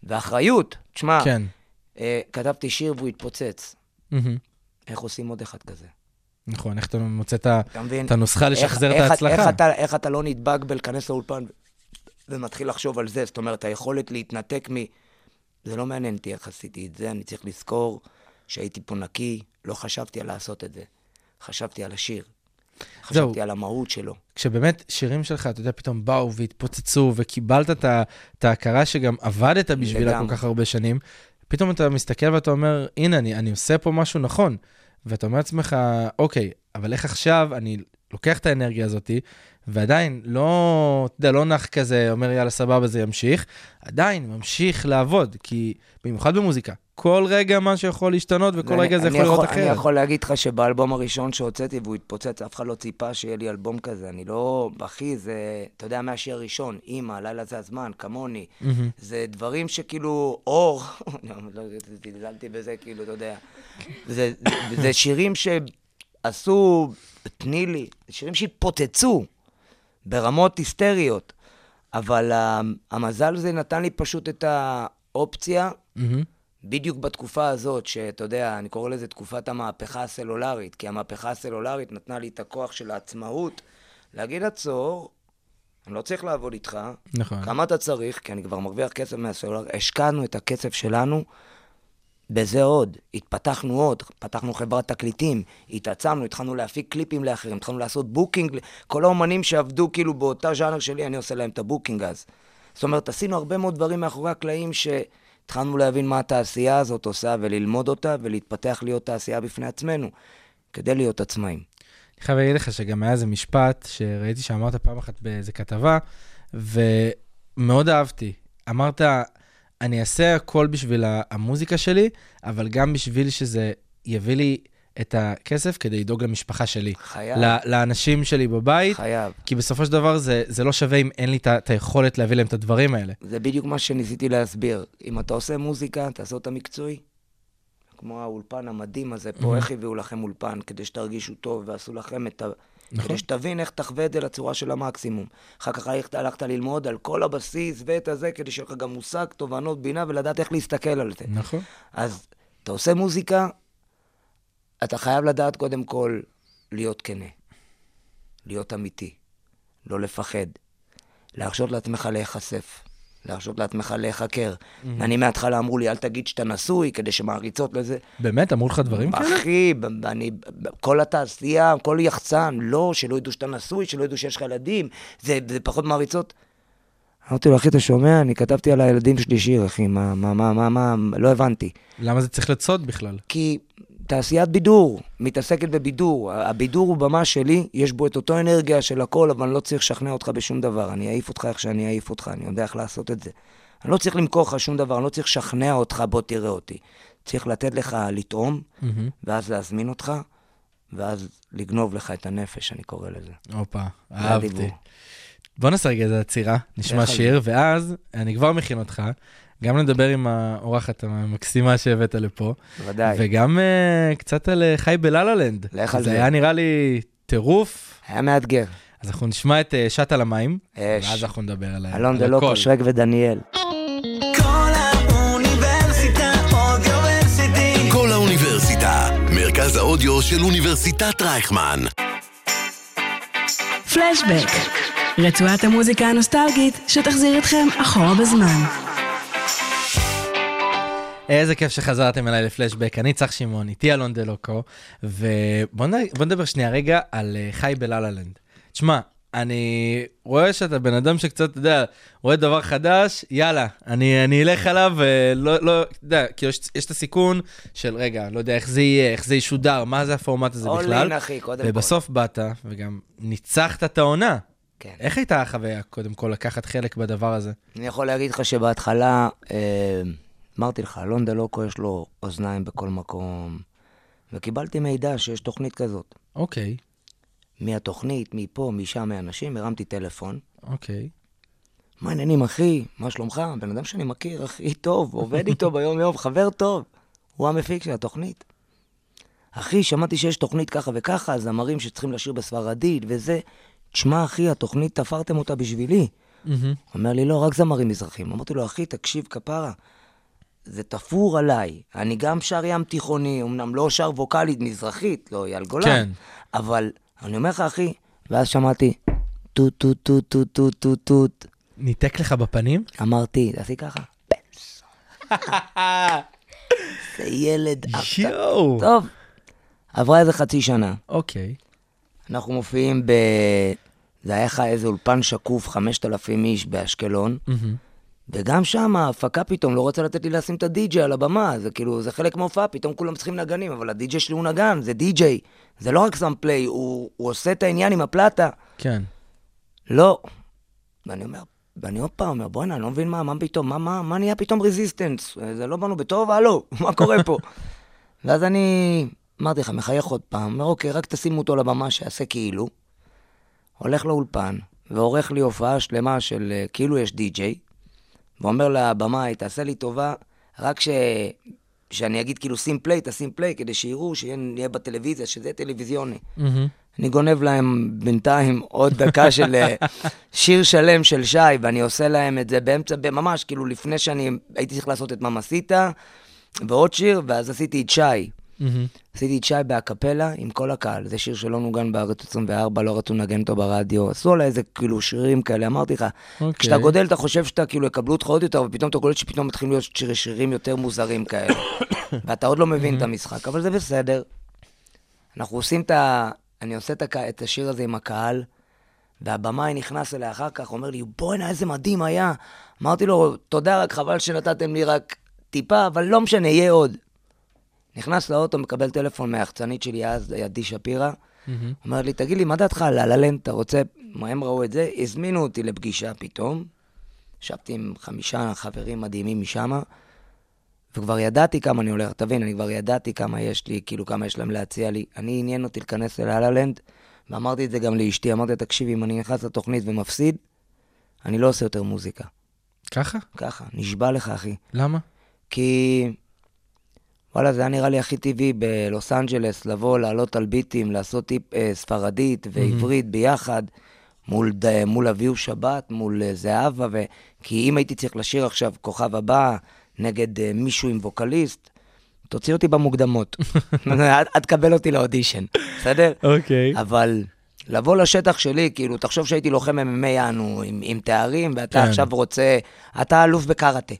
ואחריות, תשמע, כן. אה, כתבתי שיר והוא התפוצץ. מהמם. איך עושים עוד אחד כזה? נכון, איך אתה מוצא את? את הנוסחה לשחזר איך- את איך- ההצלחה. איך אתה, איך אתה לא נדבק בלהיכנס לאולפן ומתחיל לחשוב על זה? זאת אומרת, היכולת להתנתק מ... זה לא מעניין אותי איך עשיתי את זה, אני צריך לזכור שהייתי פה נקי, לא חשבתי על לעשות את זה. חשבתי על השיר. זהו. חשבתי על המהות שלו. כשבאמת שירים שלך, אתה יודע, פתאום באו והתפוצצו, וקיבלת את ההכרה שגם עבדת בשבילה. כל כך הרבה שנים, פתאום אתה מסתכל ואתה אומר, הנה, אני, אני עושה פה משהו נכון. ואתה אומר לעצמך, אוקיי, אבל איך עכשיו אני לוקח את האנרגיה הזאת, ועדיין לא, אתה יודע, לא נח כזה, אומר, יאללה, סבבה, זה ימשיך, עדיין ממשיך לעבוד, כי במיוחד במוזיקה, כל רגע משהו יכול להשתנות, וכל רגע זה אני יכול להיות אני אחרת. יכול להגיד לך שבאלבום הראשון שהוצאתי והוא התפוצץ, אף אחד לא ציפה שיהיה לי אלבום כזה. אני לא... אחי, זה... אתה יודע, מהשיר הראשון, אימא, הלילה זה הזמן, כמוני. זה דברים שכאילו, אור, לא, זלזלתי בזה, כאילו, אתה יודע. זה, שירים שעשו, תני לי, שירים שהתפוצצו ברמות היסטריות, אבל המזל זה נתן לי פשוט את האופציה, מהמם. בדיוק בתקופה הזאת, שאתה יודע, אני קורא לזה תקופת המהפכה הסלולרית, כי המהפכה הסלולרית נתנה לי את הכוח של העצמאות, להגיד עצור, אני לא צריך לעבוד איתך, נכון. כמה אתה צריך? כי אני כבר מרוויח כסף מהסלולר. השקענו את הכסף שלנו בזה עוד. התפתחנו עוד, פתחנו חברת תקליטים, התעצמנו, התחלנו להפיק קליפים לאחרים, התחלנו לעשות booking. כל האומנים שעבדו כאילו באותה ז'אנר שלי, אני עושה להם את ה booking אז. זאת אומרת, עשינו הרבה מאוד דברים מאחורי הקלעים שהתחלנו להבין מה התעשייה הזאת עושה וללמוד אותה ולהתפתח להיות תעשייה בפני עצמנו, כדי להיות עצמאים. אני חייב להגיד לך שגם היה איזה משפט שראיתי שאמרת פעם אחת באיזה כתבה, ומאוד אהבתי. אמרת, אני אעשה הכל בשביל המוזיקה שלי, אבל גם בשביל שזה יביא לי את הכסף כדי לדאוג למשפחה שלי. חייב, לאנשים שלי בבית, חייב. כי בסופו של דבר זה, זה לא שווה אם אין לי את היכולת להביא להם את הדברים האלה. זה בדיוק מה שניסיתי להסביר. אם אתה עושה מוזיקה, תעשה אותה מקצועי. כמו האולפן המדהים הזה פה. איך הביאו לכם אולפן? כדי שתרגישו טוב ועשו לכם את ה... נכון. כדי שתבין איך תחווה את זה לצורה של המקסימום. אחר כך הלכת, הלכת ללמוד על כל הבסיס ואת הזה, כדי שיהיה לך גם מושג, תובנות, בינה, ולדעת איך להסתכל על זה. נכון. אז אתה עושה מוזיקה, אתה חייב לדעת קודם כל להיות כנה, להיות אמיתי, לא לפחד, להרשות לעצמך להיחשף, להרשות לעצמך להיחקר. אני מההתחלה אמרו לי, אל תגיד שאתה נשוי, כדי שמעריצות לזה. באמת? אמרו לך דברים כאלה? אחי, אני, כל התעשייה, כל יחצן, לא, שלא ידעו שאתה נשוי, שלא ידעו שיש לך ילדים, זה, זה פחות מעריצות. אמרתי לו, אחי, אתה שומע? אני כתבתי על הילדים שלי שיר, אחי, מה, מה, מה, מה, מה, לא הבנתי. למה זה צריך לצוד בכלל? כי תעשיית בידור, מתעסקת בבידור. הבידור הוא במה שלי, יש בו את אותו אנרגיה של הכל, אבל אני לא צריך לשכנע אותך בשום דבר. אני אעיף אותך איך שאני אעיף אותך, אני יודע איך לעשות את זה. אני לא צריך למכור לך שום דבר, אני לא צריך לשכנע אותך, בוא תראה אותי. צריך לתת לך לטעום, מהמם. ואז להזמין אותך, ואז לגנוב לך את הנפש, אני קורא לזה. הופה, אהבתי. בוא נעשה רגע איזה עצירה, נשמע שיר, ואז אני כבר מכין אותך, גם נדבר עם האורחת המקסימה שהבאת לפה, בוודאי. וגם אה, קצת על אה, חי בלה-לה-לנד. לך על זה זה. היה נראה לי טירוף, היה מאתגר. אז אנחנו נשמע את אה, שט על המים, אש. ואז אנחנו נדבר על ה- אלון דלוקו, הכל. שרק ודניאל. כל האוניברסיטה אודיוורסיטי. כל האוניברסיטה, מרכז האודיו של אוניברסיטת רייכמן. פלשבק, רצועת המוזיקה הנוסטלגית שתחזיר אתכם אחורה בזמן. איזה כיף שחזרתם אליי לפלשבק, אני צח שמעון, איתי אלון דלוקו, ובוא נ... בוא נדבר שנייה רגע על אה, חי בלה-לה-לנד. תשמע, אני רואה שאתה בן אדם שקצת, אתה יודע, רואה דבר חדש, יאללה, אני, אני אלך עליו, ולא, לא, אתה יודע, כי יש, יש את הסיכון של, רגע, לא יודע איך זה יהיה, איך זה ישודר, מה זה הפורמט הזה בכלל. אולין, אחי, קודם כל. ובסוף באת, וגם ניצחת את העונה. כן. איך הייתה החוויה, קודם כל, לקחת חלק בדבר הזה? אני יכול להגיד לך שבהתחלה, אה, אמרתי לך, אלון דלוקו יש לו אוזניים בכל מקום, וקיבלתי מידע שיש תוכנית כזאת. אוקיי, מהתוכנית, מפה, משם, מאנשים, הרמתי טלפון. אוקיי. מה העניינים, אחי? מה שלומך? בן אדם שאני מכיר, אחי טוב, עובד איתו ביום-יום, חבר טוב. הוא המפיק של התוכנית. אחי, שמעתי שיש תוכנית ככה וככה, זמרים שצריכים לשיר בספרדית וזה. תשמע, אחי, התוכנית, תפרתם אותה בשבילי. מהמם. אומר לי, לא, רק זמרים מזרחים. אמרתי לו, אחי, תקשיב, כפרה, זה תפור עליי. אני גם שר ים תיכוני, אמנם לא שר ווקאלית מזרחית, לא אייל גולן, כן. אבל אני אומר לך, אחי, ואז שמעתי, טוט טוט טוט טוט טוט טוט טוט. ניתק לך בפנים? אמרתי, תעשי ככה. זה ילד יואו. טוב, עברה איזה חצי שנה. אוקיי. אנחנו מופיעים ב... זה היה לך איזה אולפן שקוף, 5,000 איש באשקלון, מהמם. וגם שם ההפקה פתאום לא רוצה לתת לי לשים את הדי-ג'יי על הבמה, זה כאילו, זה חלק מההופעה, פתאום כולם צריכים נגנים, אבל הדי-ג'יי שלי הוא נגן, זה די-ג'יי. זה לא רק סאם פליי, הוא, הוא עושה את העניין עם הפלטה. כן. לא. ואני אומר, ואני עוד פעם אומר, בוא'נה, אני לא מבין מה, מה פתאום, מה, מה, מה נהיה פתאום רזיסטנס? זה לא באנו בטוב, הלו, מה קורה פה? ואז אני אמרתי לך, מחייך עוד פעם, אומר, אוקיי, רק תשימו אותו לבמה, שיעשה כאילו. הולך לאולפן, ועורך לי הופעה שלמה של אה, כאילו יש די-ג'יי, ואומר לבמאי, תעשה לי טובה, רק ש... שאני אגיד כאילו שים פליי, תשים פליי, כדי שיראו, שנהיה בטלוויזיה, שזה טלוויזיוני. מהמם. אני גונב להם בינתיים עוד דקה של אה, שיר שלם של שי, ואני עושה להם את זה באמצע, ממש, כאילו לפני שאני הייתי צריך לעשות את ממסיטה, ועוד שיר, ואז עשיתי את שי. מהמם. עשיתי את שי באקפלה עם כל הקהל. זה שיר שלא נוגן בארץ 24, לא רצו לנגן אותו ברדיו. עשו עליי איזה כאילו שירים כאלה, אמרתי לך. אוקיי. כשאתה גודל, אתה חושב שאתה כאילו יקבלו אותך עוד יותר, ופתאום אתה קולט שפתאום מתחילים להיות שיר, שירים יותר מוזרים כאלה. ואתה עוד לא מבין את המשחק, אבל זה בסדר. אנחנו עושים את ה... אני עושה את, הק... את השיר הזה עם הקהל, והבמאי נכנס אליי אחר כך, אומר לי, בואנה, איזה מדהים היה. אמרתי לו, תודה, רק חבל שנתתם לי רק טיפה, אבל לא משנה, יהיה עוד. נכנס לאוטו, מקבל טלפון מהיחצנית שלי אז, עדי שפירא. מהמם. אומר לי, תגיד לי, מה דעתך על הללנד, אתה רוצה... מה הם ראו את זה? הזמינו אותי לפגישה פתאום. ישבתי עם חמישה חברים מדהימים משם, וכבר ידעתי כמה אני הולך, תבין, אני כבר ידעתי כמה יש לי, כאילו כמה יש להם להציע לי. אני עניין אותי להיכנס לללנד, ואמרתי את זה גם לאשתי, אמרתי לה, תקשיבי, אם אני נכנס לתוכנית ומפסיד, אני לא עושה יותר מוזיקה. ככה? ככה, נשבע לך, אחי. למה? כי וואלה, זה היה נראה לי הכי טבעי בלוס אנג'לס, לבוא, לעלות על ביטים, לעשות טיפ אה, ספרדית ועברית ביחד, מול, ד... מול אביהו שבת, מול אה, זהבה, ו... כי אם הייתי צריך לשיר עכשיו כוכב הבא נגד אה, מישהו עם ווקליסט, תוציא אותי במוקדמות. עד, עד קבל אותי לאודישן, בסדר? אוקיי. אבל לבוא לשטח שלי, כאילו, תחשוב שהייתי לוחם MMA יענו עם, עם תארים, ואתה כן. עכשיו רוצה, אתה אלוף בקראטה.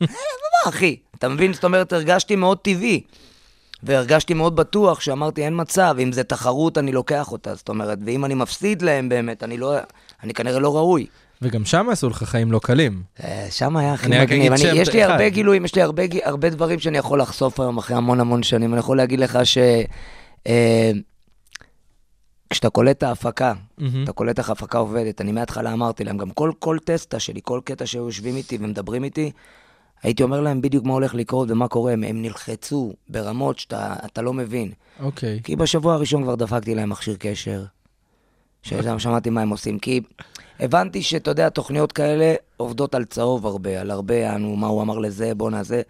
מה, אחי? אתה מבין? זאת אומרת, הרגשתי מאוד טבעי. והרגשתי מאוד בטוח שאמרתי, אין מצב, אם זה תחרות, אני לוקח אותה. זאת אומרת, ואם אני מפסיד להם באמת, אני לא... אני כנראה לא ראוי. וגם שם עשו לך חיים לא קלים. אה, שם היה הכי מגניב. אני, יש לי אחד. הרבה גילויים, יש לי הרבה, הרבה דברים שאני יכול לחשוף היום אחרי המון המון שנים. אני יכול להגיד לך ש... אה, כשאתה קולט את ההפקה, מהמם. אתה קולט איך ההפקה עובדת, אני מההתחלה אמרתי להם, גם כל, כל טסטה שלי, כל קטע שהיו יושבים איתי ומדברים איתי, הייתי אומר להם בדיוק מה הולך לקרות ומה קורה, הם, הם נלחצו ברמות שאתה אתה לא מבין. אוקיי. כי בשבוע הראשון כבר דפקתי להם מכשיר קשר, ששם שמעתי מה הם עושים, כי הבנתי שאתה יודע, תוכניות כאלה עובדות על צהוב הרבה, על הרבה, יענו, מה הוא אמר לזה, בואנה זה.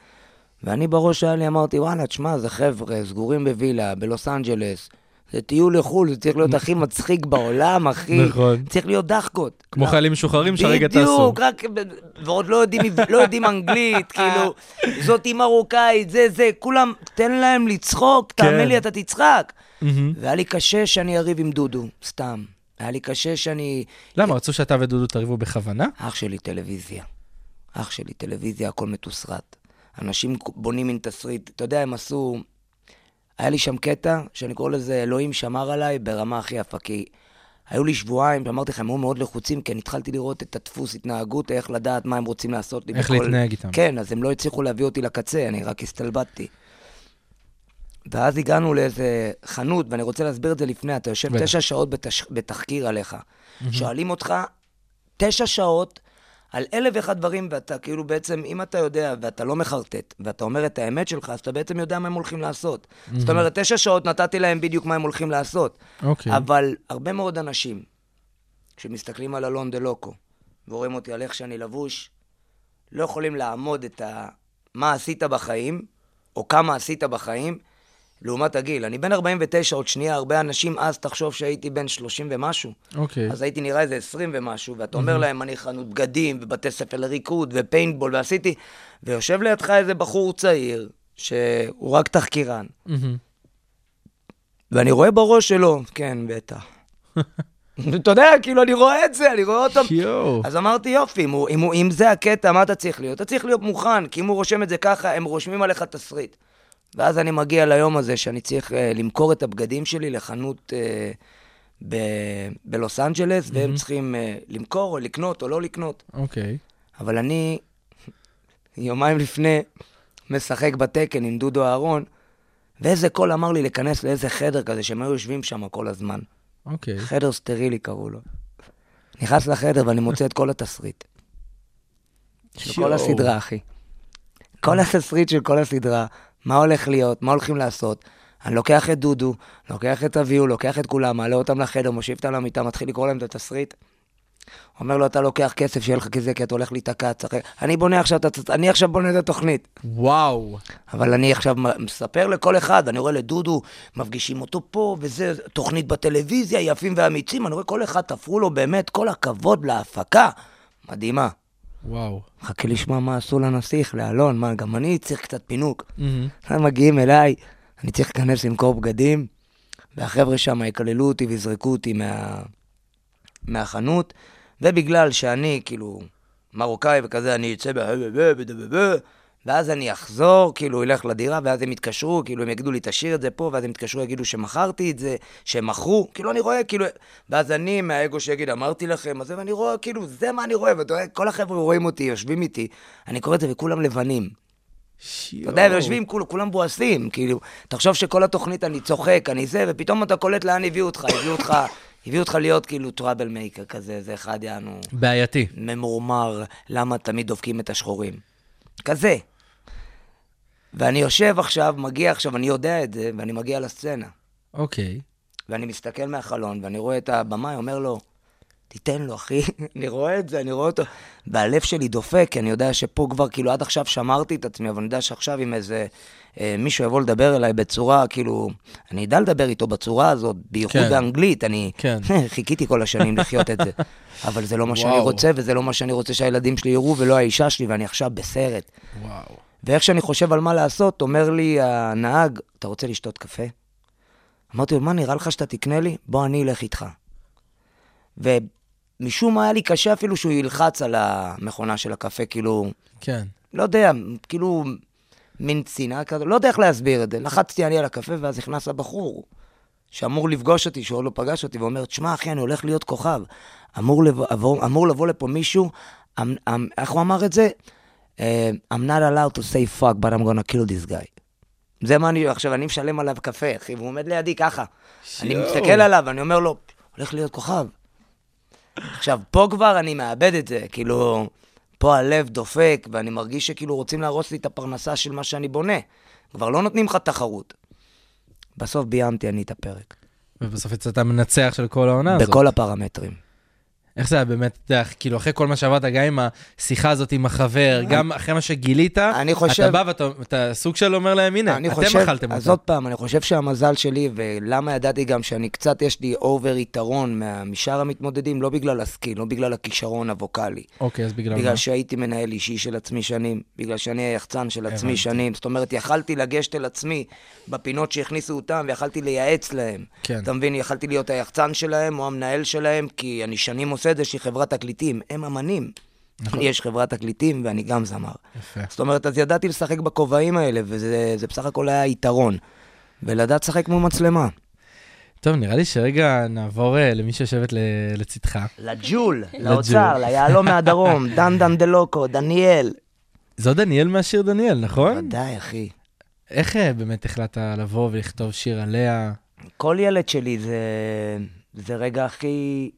ואני בראש היה לי, אמרתי, וואלה, תשמע, זה חבר'ה, סגורים בווילה, בלוס אנג'לס. זה טיול לחו"ל, זה צריך להיות הכי מצחיק בעולם, אחי. נכון. צריך להיות דחקות. כמו לא, חיילים משוחררים שהרגע טסו. בדיוק, רק, ועוד לא יודעים, לא יודעים אנגלית, כאילו, זאתי מרוקאית, זה, זה, כולם, תן להם לצחוק, כן. תאמין לי, אתה תצחק. והיה לי קשה שאני אריב עם דודו, סתם. היה לי קשה שאני... למה, רצו שאתה ודודו תריבו בכוונה? אח שלי טלוויזיה. אח שלי טלוויזיה, הכל מתוסרט. אנשים בונים מין תסריט. אתה יודע, הם עשו... היה לי שם קטע שאני קורא לזה אלוהים שמר עליי ברמה הכי יפה, כי היו לי שבועיים, אמרתי לך, הם היו מאוד לחוצים, כי אני התחלתי לראות את הדפוס התנהגות, איך לדעת מה הם רוצים לעשות לי. איך בכל- להתנהג איתם. כן, אז הם לא הצליחו להביא אותי לקצה, אני רק הסתלבטתי. ואז הגענו לאיזה חנות, ואני רוצה להסביר את זה לפני, אתה יושב. תשע שעות בתש... בתחקיר עליך. שואלים אותך תשע שעות על אלף ואחד דברים, ואתה כאילו בעצם, אם אתה יודע ואתה לא מחרטט, ואתה אומר את האמת שלך, אז אתה בעצם יודע מה הם הולכים לעשות. זאת אומרת, תשע שעות נתתי להם בדיוק מה הם הולכים לעשות. אוקיי. אבל הרבה מאוד אנשים, כשמסתכלים על אלון דה לוקו, ורואים אותי על איך שאני לבוש, לא יכולים לעמוד את ה... מה עשית בחיים, או כמה עשית בחיים, לעומת הגיל. אני בן 49, עוד שנייה, הרבה אנשים אז תחשוב שהייתי בן 30 ומשהו. אוקיי. אז הייתי נראה איזה 20 ומשהו, ואתה אומר להם, אני חנות בגדים, ובתי ספר לריקוד, ופיינטבול, ועשיתי... ויושב לידך איזה בחור צעיר, שהוא רק תחקירן, מהמם. ואני רואה בראש שלו, כן, בטח. אתה יודע, כאילו, אני רואה את זה, אני רואה אותו. יואו. אז אמרתי, יופי, אם, הוא, אם, הוא, אם זה הקטע, מה אתה צריך להיות? אתה צריך להיות מוכן, כי אם הוא רושם את זה ככה, הם רושמים עליך תסריט. ואז אני מגיע ליום הזה שאני צריך uh, למכור את הבגדים שלי לחנות uh, ב- בלוס אנג'לס, והם צריכים uh, למכור או לקנות או לא לקנות. אוקיי. אבל אני יומיים לפני משחק בתקן עם דודו אהרון, ואיזה קול אמר לי להיכנס לאיזה חדר כזה, שהם היו יושבים שם כל הזמן. אוקיי. חדר סטרילי קראו לו. נכנס לחדר ואני מוצא את כל התסריט. של כל. הסדרה, אחי. כל התסריט של כל הסדרה, מה הולך להיות, מה הולכים לעשות. אני לוקח את דודו, לוקח את אביהו, לוקח את כולם, מעלה אותם לחדר, מושיב אותם למיטה, מתחיל לקרוא להם את התסריט. אומר לו, אתה לוקח כסף שיהיה לך כזה, כי אתה הולך להיתקע, צריך... אני בונה עכשיו, את התס- אני עכשיו בונה את התוכנית. וואו. אבל אני עכשיו מספר לכל אחד, אני רואה לדודו, מפגישים אותו פה, וזה תוכנית בטלוויזיה, יפים ואמיצים, אני רואה כל אחד תפרו לו באמת כל הכבוד להפקה. מדהימה. וואו. חכה לשמוע מה עשו לנסיך, לאלון, מה, גם אני צריך קצת פינוק. מהמם. הם מגיעים אליי, אני צריך להיכנס למכור בגדים, והחבר'ה שם יקללו אותי ויזרקו אותי מה... מהחנות, ובגלל שאני כאילו מרוקאי וכזה, אני אצא ב... ואז אני אחזור, כאילו, אלך לדירה, ואז הם יתקשרו, כאילו, הם יגידו לי, תשאיר את זה פה, ואז הם יתקשרו, יגידו שמכרתי את זה, שהם מכרו, כאילו, אני רואה, כאילו, ואז אני, מהאגו שיגיד, אמרתי לכם, אז זה, ואני רואה, כאילו, זה מה אני רואה, ואתה רואה, כל החבר'ה רואים אותי, יושבים איתי, אני קורא את זה, וכולם לבנים. אתה יודע, ויושבים, כול, כולם מבואסים, כאילו, תחשוב שכל התוכנית אני צוחק, אני זה, ופתאום אתה קולט לאן הביאו אותך, הביאו אותך, הביאו אותך להיות כאילו trouble maker כזה, זה אחד יענו בעייתי. ממורמר, למה תמיד דופקים את השחורים. כזה. ואני יושב עכשיו, מגיע עכשיו, אני יודע את זה, ואני מגיע לסצנה. אוקיי. ואני מסתכל מהחלון, ואני רואה את הבמאי, אומר לו, תיתן לו, אחי. אני רואה את זה, אני רואה אותו. והלב שלי דופק, כי אני יודע שפה כבר, כאילו, עד עכשיו שמרתי את עצמי, אבל אני יודע שעכשיו אם איזה אה, מישהו יבוא לדבר אליי בצורה, כאילו, אני אדע לדבר איתו בצורה הזאת, בייחוד כן. באנגלית, אני כן. חיכיתי כל השנים לחיות את זה. אבל זה לא מה שאני וואו. רוצה, וזה לא מה שאני רוצה שהילדים שלי יראו, ולא האישה שלי, ואני עכשיו בסרט. וואו. ואיך שאני חושב על מה לעשות, אומר לי הנהג, אתה רוצה לשתות קפה? אמרתי לו, מה, נראה לך שאתה תקנה לי? בוא, אני אלך איתך. ומשום מה היה לי קשה אפילו שהוא ילחץ על המכונה של הקפה, כאילו, כן. לא יודע, כאילו, מין צנעה כזו, לא יודע איך להסביר את זה. לחצתי אני על הקפה, ואז נכנס הבחור, שאמור לפגוש אותי, שהוא עוד לא פגש אותי, ואומר, תשמע, אחי, אני הולך להיות כוכב. אמור לבוא, אמור לבוא לפה מישהו, אמ, אמ, איך הוא אמר את זה? Uh, I'm not allowed to say fuck, but I'm gonna kill this guy. זה מה אני, עכשיו אני משלם עליו קפה, אחי, והוא עומד לידי ככה. אני יואו. מסתכל עליו, אני אומר לו, הולך להיות כוכב. עכשיו, פה כבר אני מאבד את זה, כאילו, פה הלב דופק, ואני מרגיש שכאילו רוצים להרוס לי את הפרנסה של מה שאני בונה. כבר לא נותנים לך תחרות. בסוף ביימתי אני את הפרק. ובסוף יצאת מנצח של כל העונה הזאת. בכל הפרמטרים. איך זה היה באמת, אתה יודע, כאילו אחרי כל מה שעברת, גם עם השיחה הזאת עם החבר, גם אחרי מה שגילית, אני חושב- אתה בא ואתה אתה סוג של אומר להם, הנה, אתם חושב, אכלתם אז אותה. עוד פעם, אני חושב שהמזל שלי, ולמה ידעתי גם שאני קצת, יש לי over יתרון משאר המתמודדים, לא בגלל ה skill, לא בגלל הכישרון הווקאלי. אוקיי, אז בגלל מה? בגלל שהייתי מנהל אישי של עצמי שנים, בגלל שאני היחצן של עצמי. שנים. זאת אומרת, יכלתי לגשת אל עצמי בפינות שהכניסו אותם, ויכלתי לייעץ להם. כן. אתה מבין? יכלתי להיות היחצן שלהם או המנהל שלהם, כי אני שנים עושה את זה, שהיא חברת תקליטים. הם אמנים. נכון. יש חברת תקליטים ואני גם זמר. יפה. זאת אומרת, אז ידעתי לשחק בכובעים האלה, וזה זה בסך הכל היה יתרון. ולדעת לשחק מול מצלמה. טוב, נראה לי שרגע נעבור אה, למי שיושבת לצדך. לג'ול, לאוצר, ליהלום מהדרום, דן דן דלוקו, דניאל. זו דניאל מהשיר דניאל, נכון? ודאי, אחי. איך אה, באמת החלטת לבוא ולכתוב שיר עליה? כל ילד שלי זה, זה רגע הכי,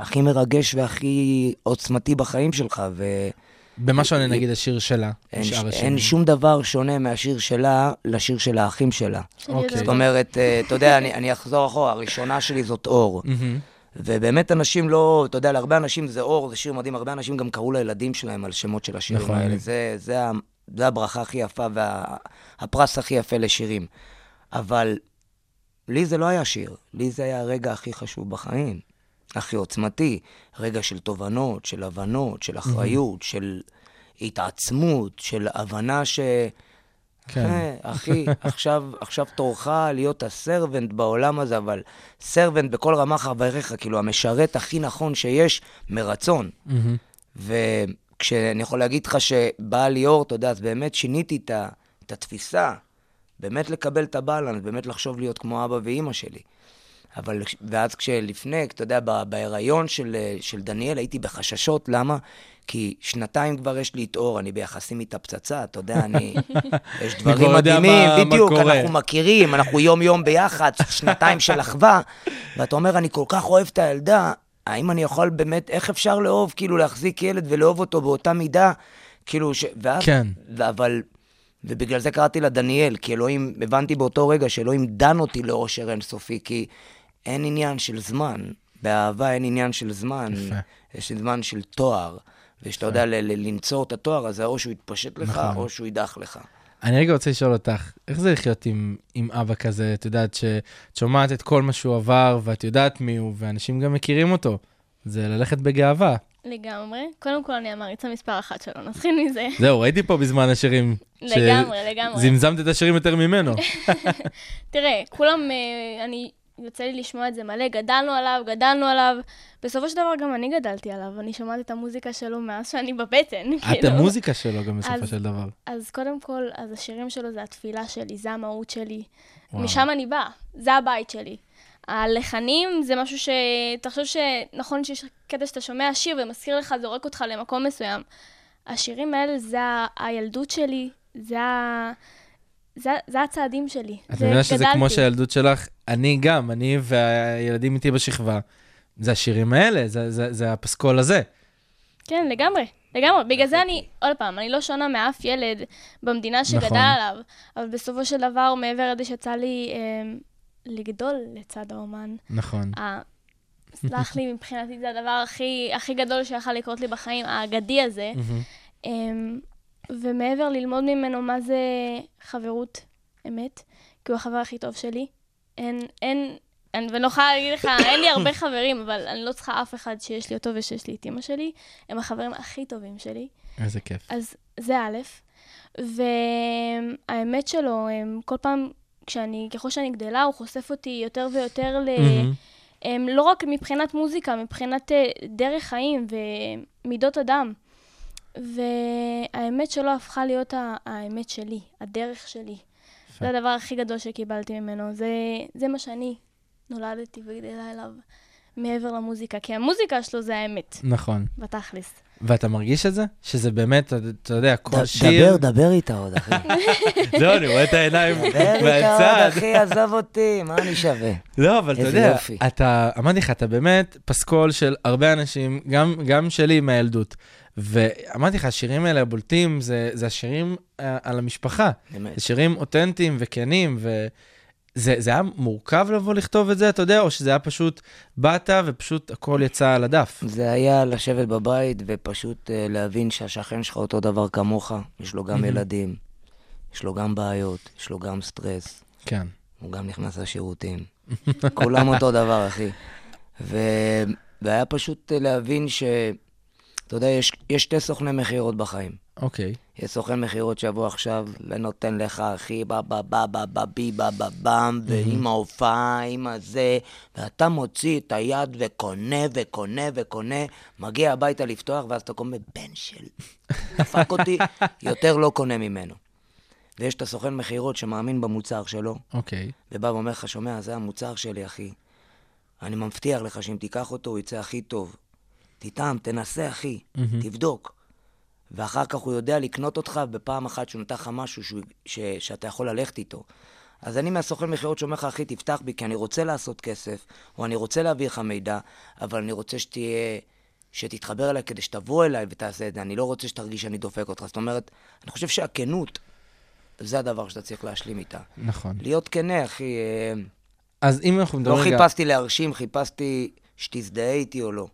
הכי מרגש והכי עוצמתי בחיים שלך, ואין במה שונה נגיד השיר שלה, ש- משאר אין. שום דבר שונה מהשיר שלה לשיר של האחים שלה. אוקיי. זאת אומרת, אה, אתה יודע, אני, אני אחזור אחורה, הראשונה שלי זאת אור. ובאמת אנשים לא, אתה יודע, להרבה אנשים זה אור, זה שיר מדהים, הרבה אנשים גם קראו לילדים שלהם על שמות של השירים נכון. האלה. זה, זה, זה הברכה הכי יפה והפרס הכי יפה לשירים. אבל לי זה לא היה שיר, לי זה היה הרגע הכי חשוב בחיים, הכי עוצמתי. רגע של תובנות, של הבנות, של אחריות, של התעצמות, של הבנה ש... כן. אה, אחי, עכשיו, עכשיו תורך להיות הסרבנט בעולם הזה, אבל סרבנט בכל רמה חבריך, כאילו המשרת הכי נכון שיש, מרצון. מהמם. וכשאני יכול להגיד לך שבאה ליאור, אתה יודע, אז באמת שיניתי את התפיסה, באמת לקבל את הבלנס, באמת לחשוב להיות כמו אבא ואימא שלי. אבל, ואז כשלפני, אתה יודע, בהיריון של, של דניאל הייתי בחששות, למה? כי שנתיים כבר יש לי את אור, אני ביחסים איתה פצצה, אתה יודע, אני... יש דברים מדהימים, מה- מה בדיוק, קורה. אנחנו מכירים, אנחנו יום-יום ביחד, שנתיים של אחווה, ואתה אומר, אני כל כך אוהב את הילדה, האם אני יכול באמת, איך אפשר לאהוב, כאילו, להחזיק ילד ולאהוב אותו באותה מידה? כאילו, ש... ואז... כן. אבל... ובגלל זה קראתי לה דניאל, כי אלוהים, הבנתי באותו רגע שאלוהים דן אותי לאושר אינסופי, כי אין עניין של זמן. באהבה אין עניין של זמן. יפה. יש זמן של תואר. ושאתה יודע ל- ל- לנצור את התואר הזה, או שהוא יתפשט לך, נכון. או שהוא יידח לך. אני רגע רוצה לשאול אותך, איך זה לחיות עם, עם אבא כזה? את יודעת שאת שומעת את כל מה שהוא עבר, ואת יודעת מי הוא, ואנשים גם מכירים אותו. זה ללכת בגאווה. לגמרי. קודם כל, אני המעריצה מספר אחת שלו, נתחיל מזה. זהו, ראיתי פה בזמן השירים. ש- לגמרי, לגמרי. זמזמת את השירים יותר ממנו. תראה, כולם, אה, אני, יוצא לי לשמוע את זה מלא, גדלנו עליו, גדלנו עליו. בסופו של דבר גם אני גדלתי עליו, אני שומעת את המוזיקה שלו מאז שאני בבטן. את כאילו. המוזיקה שלו גם בסופו אז- של דבר. אז קודם כל, אז השירים שלו זה התפילה שלי, זה המהות שלי. וואו. משם אני באה, זה הבית שלי. הלחנים זה משהו ש... תחשוב שנכון שיש קטע שאתה שומע שיר ומזכיר לך, זורק אותך למקום מסוים. השירים האלה זה הילדות שלי, זה ה... זה, זה הצעדים שלי. את זה- מבינה שזה גדלתי. כמו שהילדות שלך, אני גם, אני והילדים איתי בשכבה, זה השירים האלה, זה- זה זה הפסקול הזה. כן, לגמרי, לגמרי. בגלל זה אני, עוד פעם, אני לא שונה מאף ילד במדינה שגדל נכון. עליו, אבל בסופו של דבר, מעבר לזה שיצא לי אה, לגדול לצד האומן, נכון. ה- סלח לי, מבחינתי זה הדבר הכי, הכי גדול שיכול לקרות לי בחיים, האגדי הזה. מהמם. ומעבר ללמוד ממנו מה זה חברות אמת, כי הוא החבר הכי טוב שלי. אין, אין, אני, ואני לא יכולה להגיד לך, אין לי הרבה חברים, אבל אני לא צריכה אף אחד שיש לי אותו ושיש לי את אימא שלי. הם החברים הכי טובים שלי. איזה כיף. אז זה א', והאמת שלו, אמ, כל פעם, כשאני, ככל שאני גדלה, הוא חושף אותי יותר ויותר ל... הם לא רק מבחינת מוזיקה, מבחינת אה, דרך חיים ומידות אדם. והאמת שלו הפכה להיות האמת שלי, הדרך שלי. זה הדבר הכי גדול שקיבלתי ממנו. זה, זה מה שאני נולדתי וגדלה אליו, מעבר למוזיקה. כי המוזיקה שלו זה האמת, נכון. בתכלס. ואתה מרגיש את זה? שזה באמת, אתה- יודע, כל שיר... דבר, דבר איתה עוד, אחי. לא, אני רואה את העיניים דבר איתה עוד, מהצד. אחי, עזוב אותי, מה אני שווה? לא, אבל אתה יודע. אתה, אמרתי לך, אתה באמת פסקול של הרבה אנשים, גם, גם שלי מהילדות. ואמרתי לך, השירים האלה הבולטים, זה, זה השירים אה, על המשפחה. באמת. זה שירים אותנטיים וכנים, וזה זה היה מורכב לבוא לכתוב את זה, אתה יודע, או שזה היה פשוט, באת ופשוט הכל יצא על הדף. זה היה לשבת בבית ופשוט אה, להבין שהשכן שלך אותו דבר כמוך, יש לו גם ילדים, יש לו גם בעיות, יש לו גם סטרס, כן. הוא גם נכנס לשירותים. כולם אותו דבר, אחי. ו... והיה פשוט אה, להבין ש... אתה יודע, יש, יש שתי סוכני מכירות בחיים. אוקיי. יש סוכן מכירות שיבוא עכשיו ונותן לך, אחי, בה בה בה בה בה בי בה בה במ, ועם ההופעה, עם הזה, ואתה מוציא את היד וקונה וקונה וקונה, מגיע הביתה לפתוח, ואז אתה קונה, בן של... דפק אותי, יותר לא קונה ממנו. ויש את הסוכן מכירות שמאמין במוצר שלו, אוקיי. ובא ואומר לך, שומע, זה המוצר שלי, אחי. אני מבטיח לך שאם תיקח אותו, הוא יצא הכי טוב. תטעם, תנסה, אחי, תבדוק. ואחר כך הוא יודע לקנות אותך בפעם אחת שהוא נתן לך משהו שהוא, ש, שאתה יכול ללכת איתו. אז אני מהסוכן מכירות שאומר לך, אחי, תפתח בי, כי אני רוצה לעשות כסף, או אני רוצה להביא לך מידע, אבל אני רוצה שתהיה... שתתחבר אליי כדי שתבוא אליי ותעשה את זה. אני לא רוצה שתרגיש שאני דופק אותך. זאת אומרת, אני חושב שהכנות, זה הדבר שאתה צריך להשלים איתה. נכון. להיות כנה, אחי. אה, אז אם אנחנו מדברים לא רגע... חיפשתי להרשים, חיפשתי שתזדהה איתי או לא.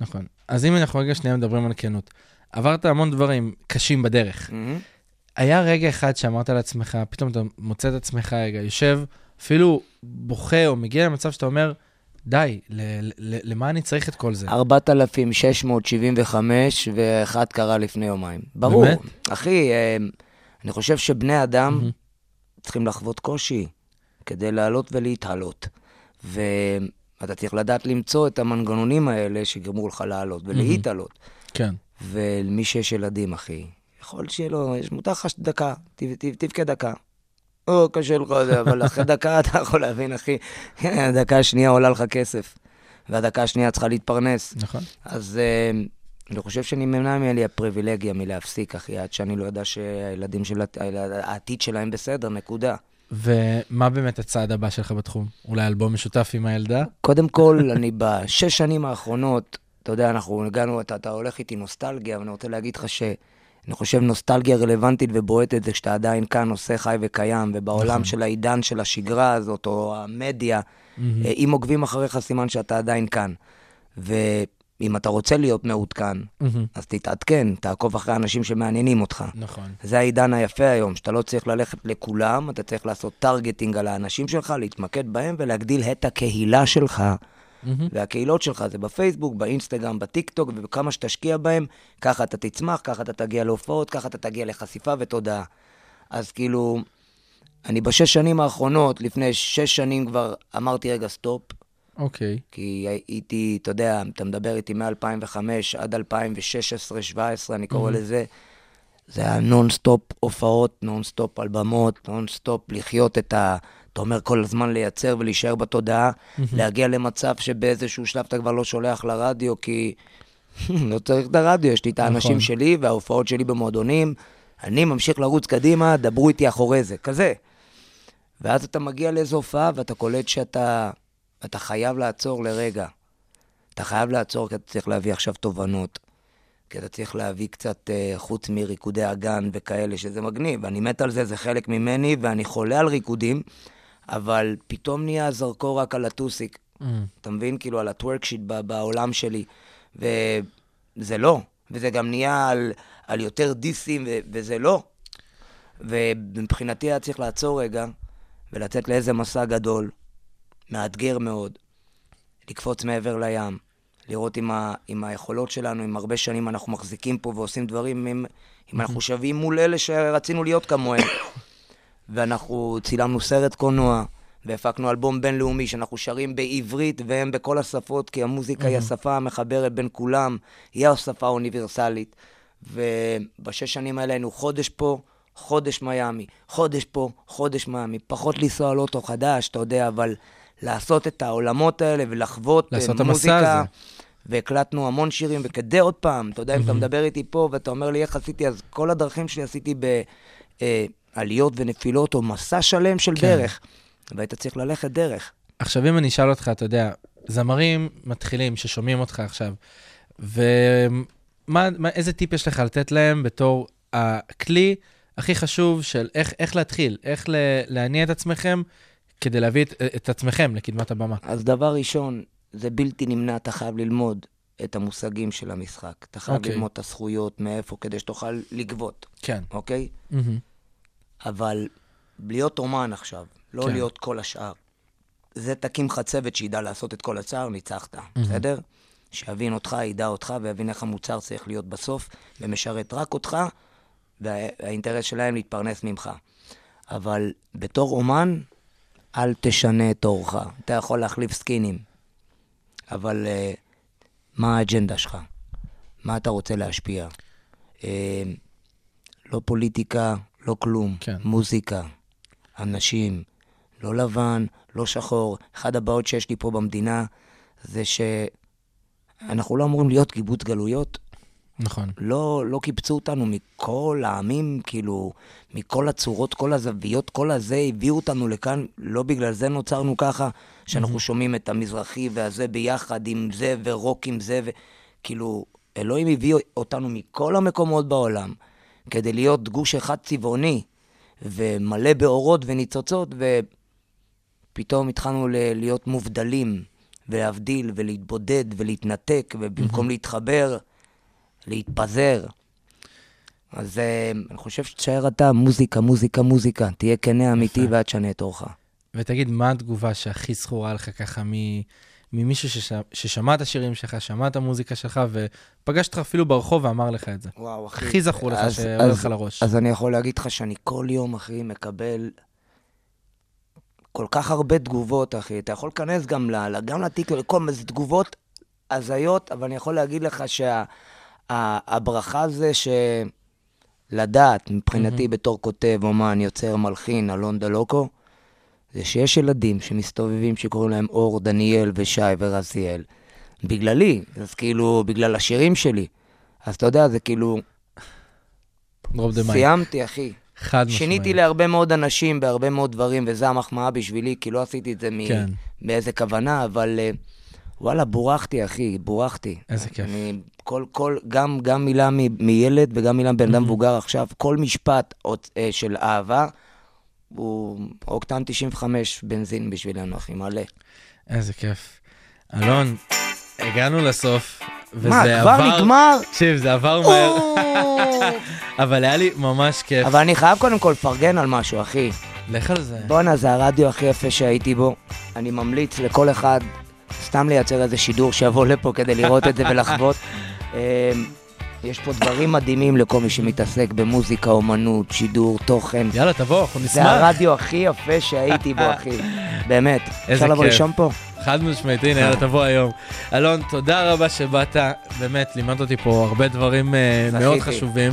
נכון. אז אם אנחנו רגע שנייה מדברים על כנות. עברת המון דברים קשים בדרך. מהמם. היה רגע אחד שאמרת לעצמך, פתאום אתה מוצא את עצמך רגע, יושב, אפילו בוכה או מגיע למצב שאתה אומר, די, ל- ל- למה אני צריך את כל זה? 4,675, ואחד קרה לפני יומיים. ברור. באמת? אחי, אה, אני חושב שבני אדם צריכים לחוות קושי כדי לעלות ולהתעלות. ואתה צריך לדעת למצוא את המנגנונים האלה שגרמו לך לעלות ולהתעלות. כן. ולמי שיש ילדים, אחי, יכול שיהיה לו, יש מותר לך דקה, תבכה דקה. או, קשה לך, אבל אחרי דקה אתה יכול להבין, אחי, הדקה השנייה עולה לך כסף, והדקה השנייה צריכה להתפרנס. נכון. אז אה, אני חושב שנמנע ממני הפריבילגיה מלהפסיק, אחי, עד שאני לא יודע שהילדים של... העתיד שלהם בסדר, נקודה. ומה באמת הצעד הבא שלך בתחום? אולי אלבום משותף עם הילדה? קודם כל, אני בשש שנים האחרונות, אתה יודע, אנחנו הגענו, אתה, אתה הולך איתי נוסטלגיה, ואני רוצה להגיד לך שאני חושב נוסטלגיה רלוונטית ובועטת זה כשאתה עדיין כאן, עושה חי וקיים, ובעולם נכון. של העידן של השגרה הזאת, או המדיה, אה, אם עוקבים אחריך, סימן שאתה עדיין כאן. ואם אתה רוצה להיות מעודכן, מהמם. אז תתעדכן, תעקוב אחרי אנשים שמעניינים אותך. נכון. זה העידן היפה היום, שאתה לא צריך ללכת לכולם, אתה צריך לעשות targeting על האנשים שלך, להתמקד בהם ולהגדיל את הקהילה שלך. מהמם. והקהילות שלך זה בפייסבוק, באינסטגרם, בטיקטוק, וכמה שתשקיע בהם, ככה אתה תצמח, ככה אתה תגיע להופעות, ככה אתה תגיע לחשיפה ותודעה. אז כאילו, אני בשש שנים האחרונות, לפני שש שנים כבר אמרתי, רגע, stop, אוקיי. כי הייתי, אתה יודע, אתה מדבר איתי מ-2005 עד 2016-2017, אני קורא לזה, זה היה נונסטופ הופעות, נונסטופ על במות, נונסטופ לחיות את ה... אתה אומר כל הזמן לייצר ולהישאר בתודעה, להגיע למצב שבאיזשהו שלב אתה כבר לא שולח לרדיו, כי לא צריך את הרדיו, יש לי את האנשים נכון. שלי וההופעות שלי במועדונים, אני ממשיך לרוץ קדימה, דברו איתי אחורי זה, כזה. ואז אתה מגיע לאיזו הופעה ואתה קולט שאתה אתה חייב לעצור לרגע. אתה חייב לעצור כי אתה צריך להביא עכשיו תובנות. כי אתה צריך להביא קצת, אה, חוץ מריקודי אגן וכאלה, שזה מגניב. אני מת על זה, זה חלק ממני, ואני חולה על ריקודים, אבל פתאום נהיה הזרקור רק על הטוסיק. מהמם. אתה מבין? כאילו, על הטוורק שיט ב- בעולם שלי. וזה לא. וזה גם נהיה על, על יותר דיסים, ו- וזה לא. ומבחינתי היה צריך לעצור רגע, ולצאת לאיזה מסע גדול, מאתגר מאוד, לקפוץ מעבר לים, לראות אם, ה, אם היכולות שלנו, אם הרבה שנים אנחנו מחזיקים פה ועושים דברים, אם, אם אנחנו שווים מול אלה שרצינו להיות כמוהם. ואנחנו צילמנו סרט קולנוע, והפקנו אלבום בינלאומי שאנחנו שרים בעברית והם בכל השפות, כי המוזיקה היא השפה המחברת בין כולם, היא השפה האוניברסלית. ובשש שנים האלה היינו חודש פה, חודש מיאמי, חודש פה, חודש מיאמי, פחות לנסוע על אוטו חדש, אתה יודע, אבל לעשות את העולמות האלה ולחוות אה, לעשות את המסע מוזיקה. הזה. והקלטנו המון שירים, וכדי עוד פעם, אתה יודע, אם אתה מדבר איתי פה ואתה אומר לי איך עשיתי, אז כל הדרכים שלי עשיתי בעליות ונפילות, או מסע שלם של כן. דרך. והיית צריך ללכת דרך. עכשיו, אם אני אשאל אותך, אתה יודע, זמרים מתחילים ששומעים אותך עכשיו, ואיזה טיפ יש לך לתת להם בתור הכלי הכי חשוב של איך, איך להתחיל, איך ל- להניע את עצמכם כדי להביא את, את עצמכם לקדמת הבמה? אז דבר ראשון, זה בלתי נמנע, אתה חייב ללמוד את המושגים של המשחק. אתה חייב אוקיי. ללמוד את הזכויות, מאיפה, כדי שתוכל לגבות, כן. אוקיי? מהמם. אבל להיות אומן עכשיו, לא כן. להיות כל השאר. זה תקים לך צוות שידע לעשות את כל השאר, ניצחת, בסדר? שיבין אותך, ידע אותך, ויבין איך המוצר צריך להיות בסוף, ומשרת רק אותך, והאינטרס שלהם להתפרנס ממך. אבל בתור אומן, אל תשנה את אורך. אתה יכול להחליף סקינים, אבל uh, מה האג'נדה שלך? מה אתה רוצה להשפיע? Uh, לא פוליטיקה, לא כלום. כן. מוזיקה, אנשים, לא לבן, לא שחור. אחת הבעיות שיש לי פה במדינה זה שאנחנו לא אמורים להיות קיבוץ גלויות. נכון. לא, לא קיבצו אותנו מכל העמים, כאילו, מכל הצורות, כל הזוויות, כל הזה, הביאו אותנו לכאן, לא בגלל זה נוצרנו ככה, שאנחנו שומעים את המזרחי והזה ביחד עם זה, ורוק עם זה, וכאילו, אלוהים הביא אותנו מכל המקומות בעולם, כדי להיות גוש אחד צבעוני, ומלא באורות וניצוצות, ופתאום התחלנו להיות מובדלים, ולהבדיל, ולהתבודד, ולהתנתק, ובמקום להתחבר, להתפזר. אז אה, אני חושב שתשאר אתה מוזיקה, מוזיקה, מוזיקה. תהיה כנה אמיתי. ואל תשנה את אורך. ותגיד, מה התגובה שהכי זכורה לך ככה מ... ממישהו שש... ששמע את השירים שלך, שמע את המוזיקה שלך, ופגש אותך אפילו ברחוב ואמר לך את זה. וואו, אחי. הכי זכור לך שעולה לך לראש. אז אני יכול להגיד לך שאני כל יום, אחי, מקבל כל כך הרבה תגובות, אחי. אתה יכול להיכנס גם, ל, גם לטיק, לכל מיני תגובות הזיות, אבל אני יכול להגיד לך שהברכה זה שלדעת, מבחינתי בתור כותב, אומן, יוצר, מלחין, אלון דלוקו, זה שיש ילדים שמסתובבים, שקוראים להם אור, דניאל ושי ורזיאל. בגללי, אז כאילו, בגלל השירים שלי. אז אתה יודע, זה כאילו, drop the mic. סיימתי, אחי. חד משמעית. שיניתי להרבה מאוד אנשים בהרבה מאוד דברים, וזו המחמאה בשבילי, כי לא עשיתי את זה מ... כן. באיזה כוונה, אבל אה, וואלה, בורכתי, אחי, בורכתי. איזה כיף. אני, כל, כל, גם, גם מילה מ- מילד וגם מילה מבן אדם מבוגר עכשיו, כל משפט עוד, אה, של אהבה, הוא אוקטן 95 בנזין בשבילנו, אחי, מלא. איזה כיף. אלון, הגענו לסוף, וזה מה, כבר עבר... נגמר? תקשיב, זה עבר מהר, אבל היה לי ממש כיף. אבל אני חייב קודם כל לפרגן על משהו, אחי. לך על זה. בואנה, זה הרדיו הכי יפה שהייתי בו. אני ממליץ לכל אחד סתם לייצר איזה שידור שיבוא לפה כדי לראות את זה ולחוות. אמ, יש פה דברים מדהימים לכל מי שמתעסק במוזיקה, אומנות, שידור, תוכן. יאללה, תבוא, אנחנו זה נשמח. הרדיו הכי יפה שהייתי בו, אחי. באמת. אפשר לבוא כיף. לישון פה? חד משמעית, הנה, יאללה, תבוא היום. אלון, תודה רבה שבאת, באמת, לימדת אותי פה הרבה דברים אה. מאוד חשובים.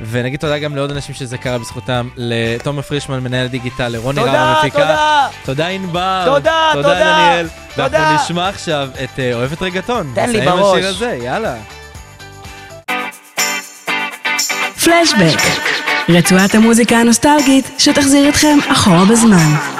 ונגיד תודה גם לעוד אנשים שזה קרה בזכותם, לתומר פרישמן, מנהל דיגיטל, לרוני רם המפיקה. תודה! תודה ענבר. תודה, תודה תודה. דניאל. תודה. ואנחנו נשמע עכשיו את אה, אוהבת רגטון. תן לי נסיים בראש. השיר הזה, יאללה. פלשבק, רצועת המוזיקה הנוסטלגית שתחזיר אתכם אחורה בזמן.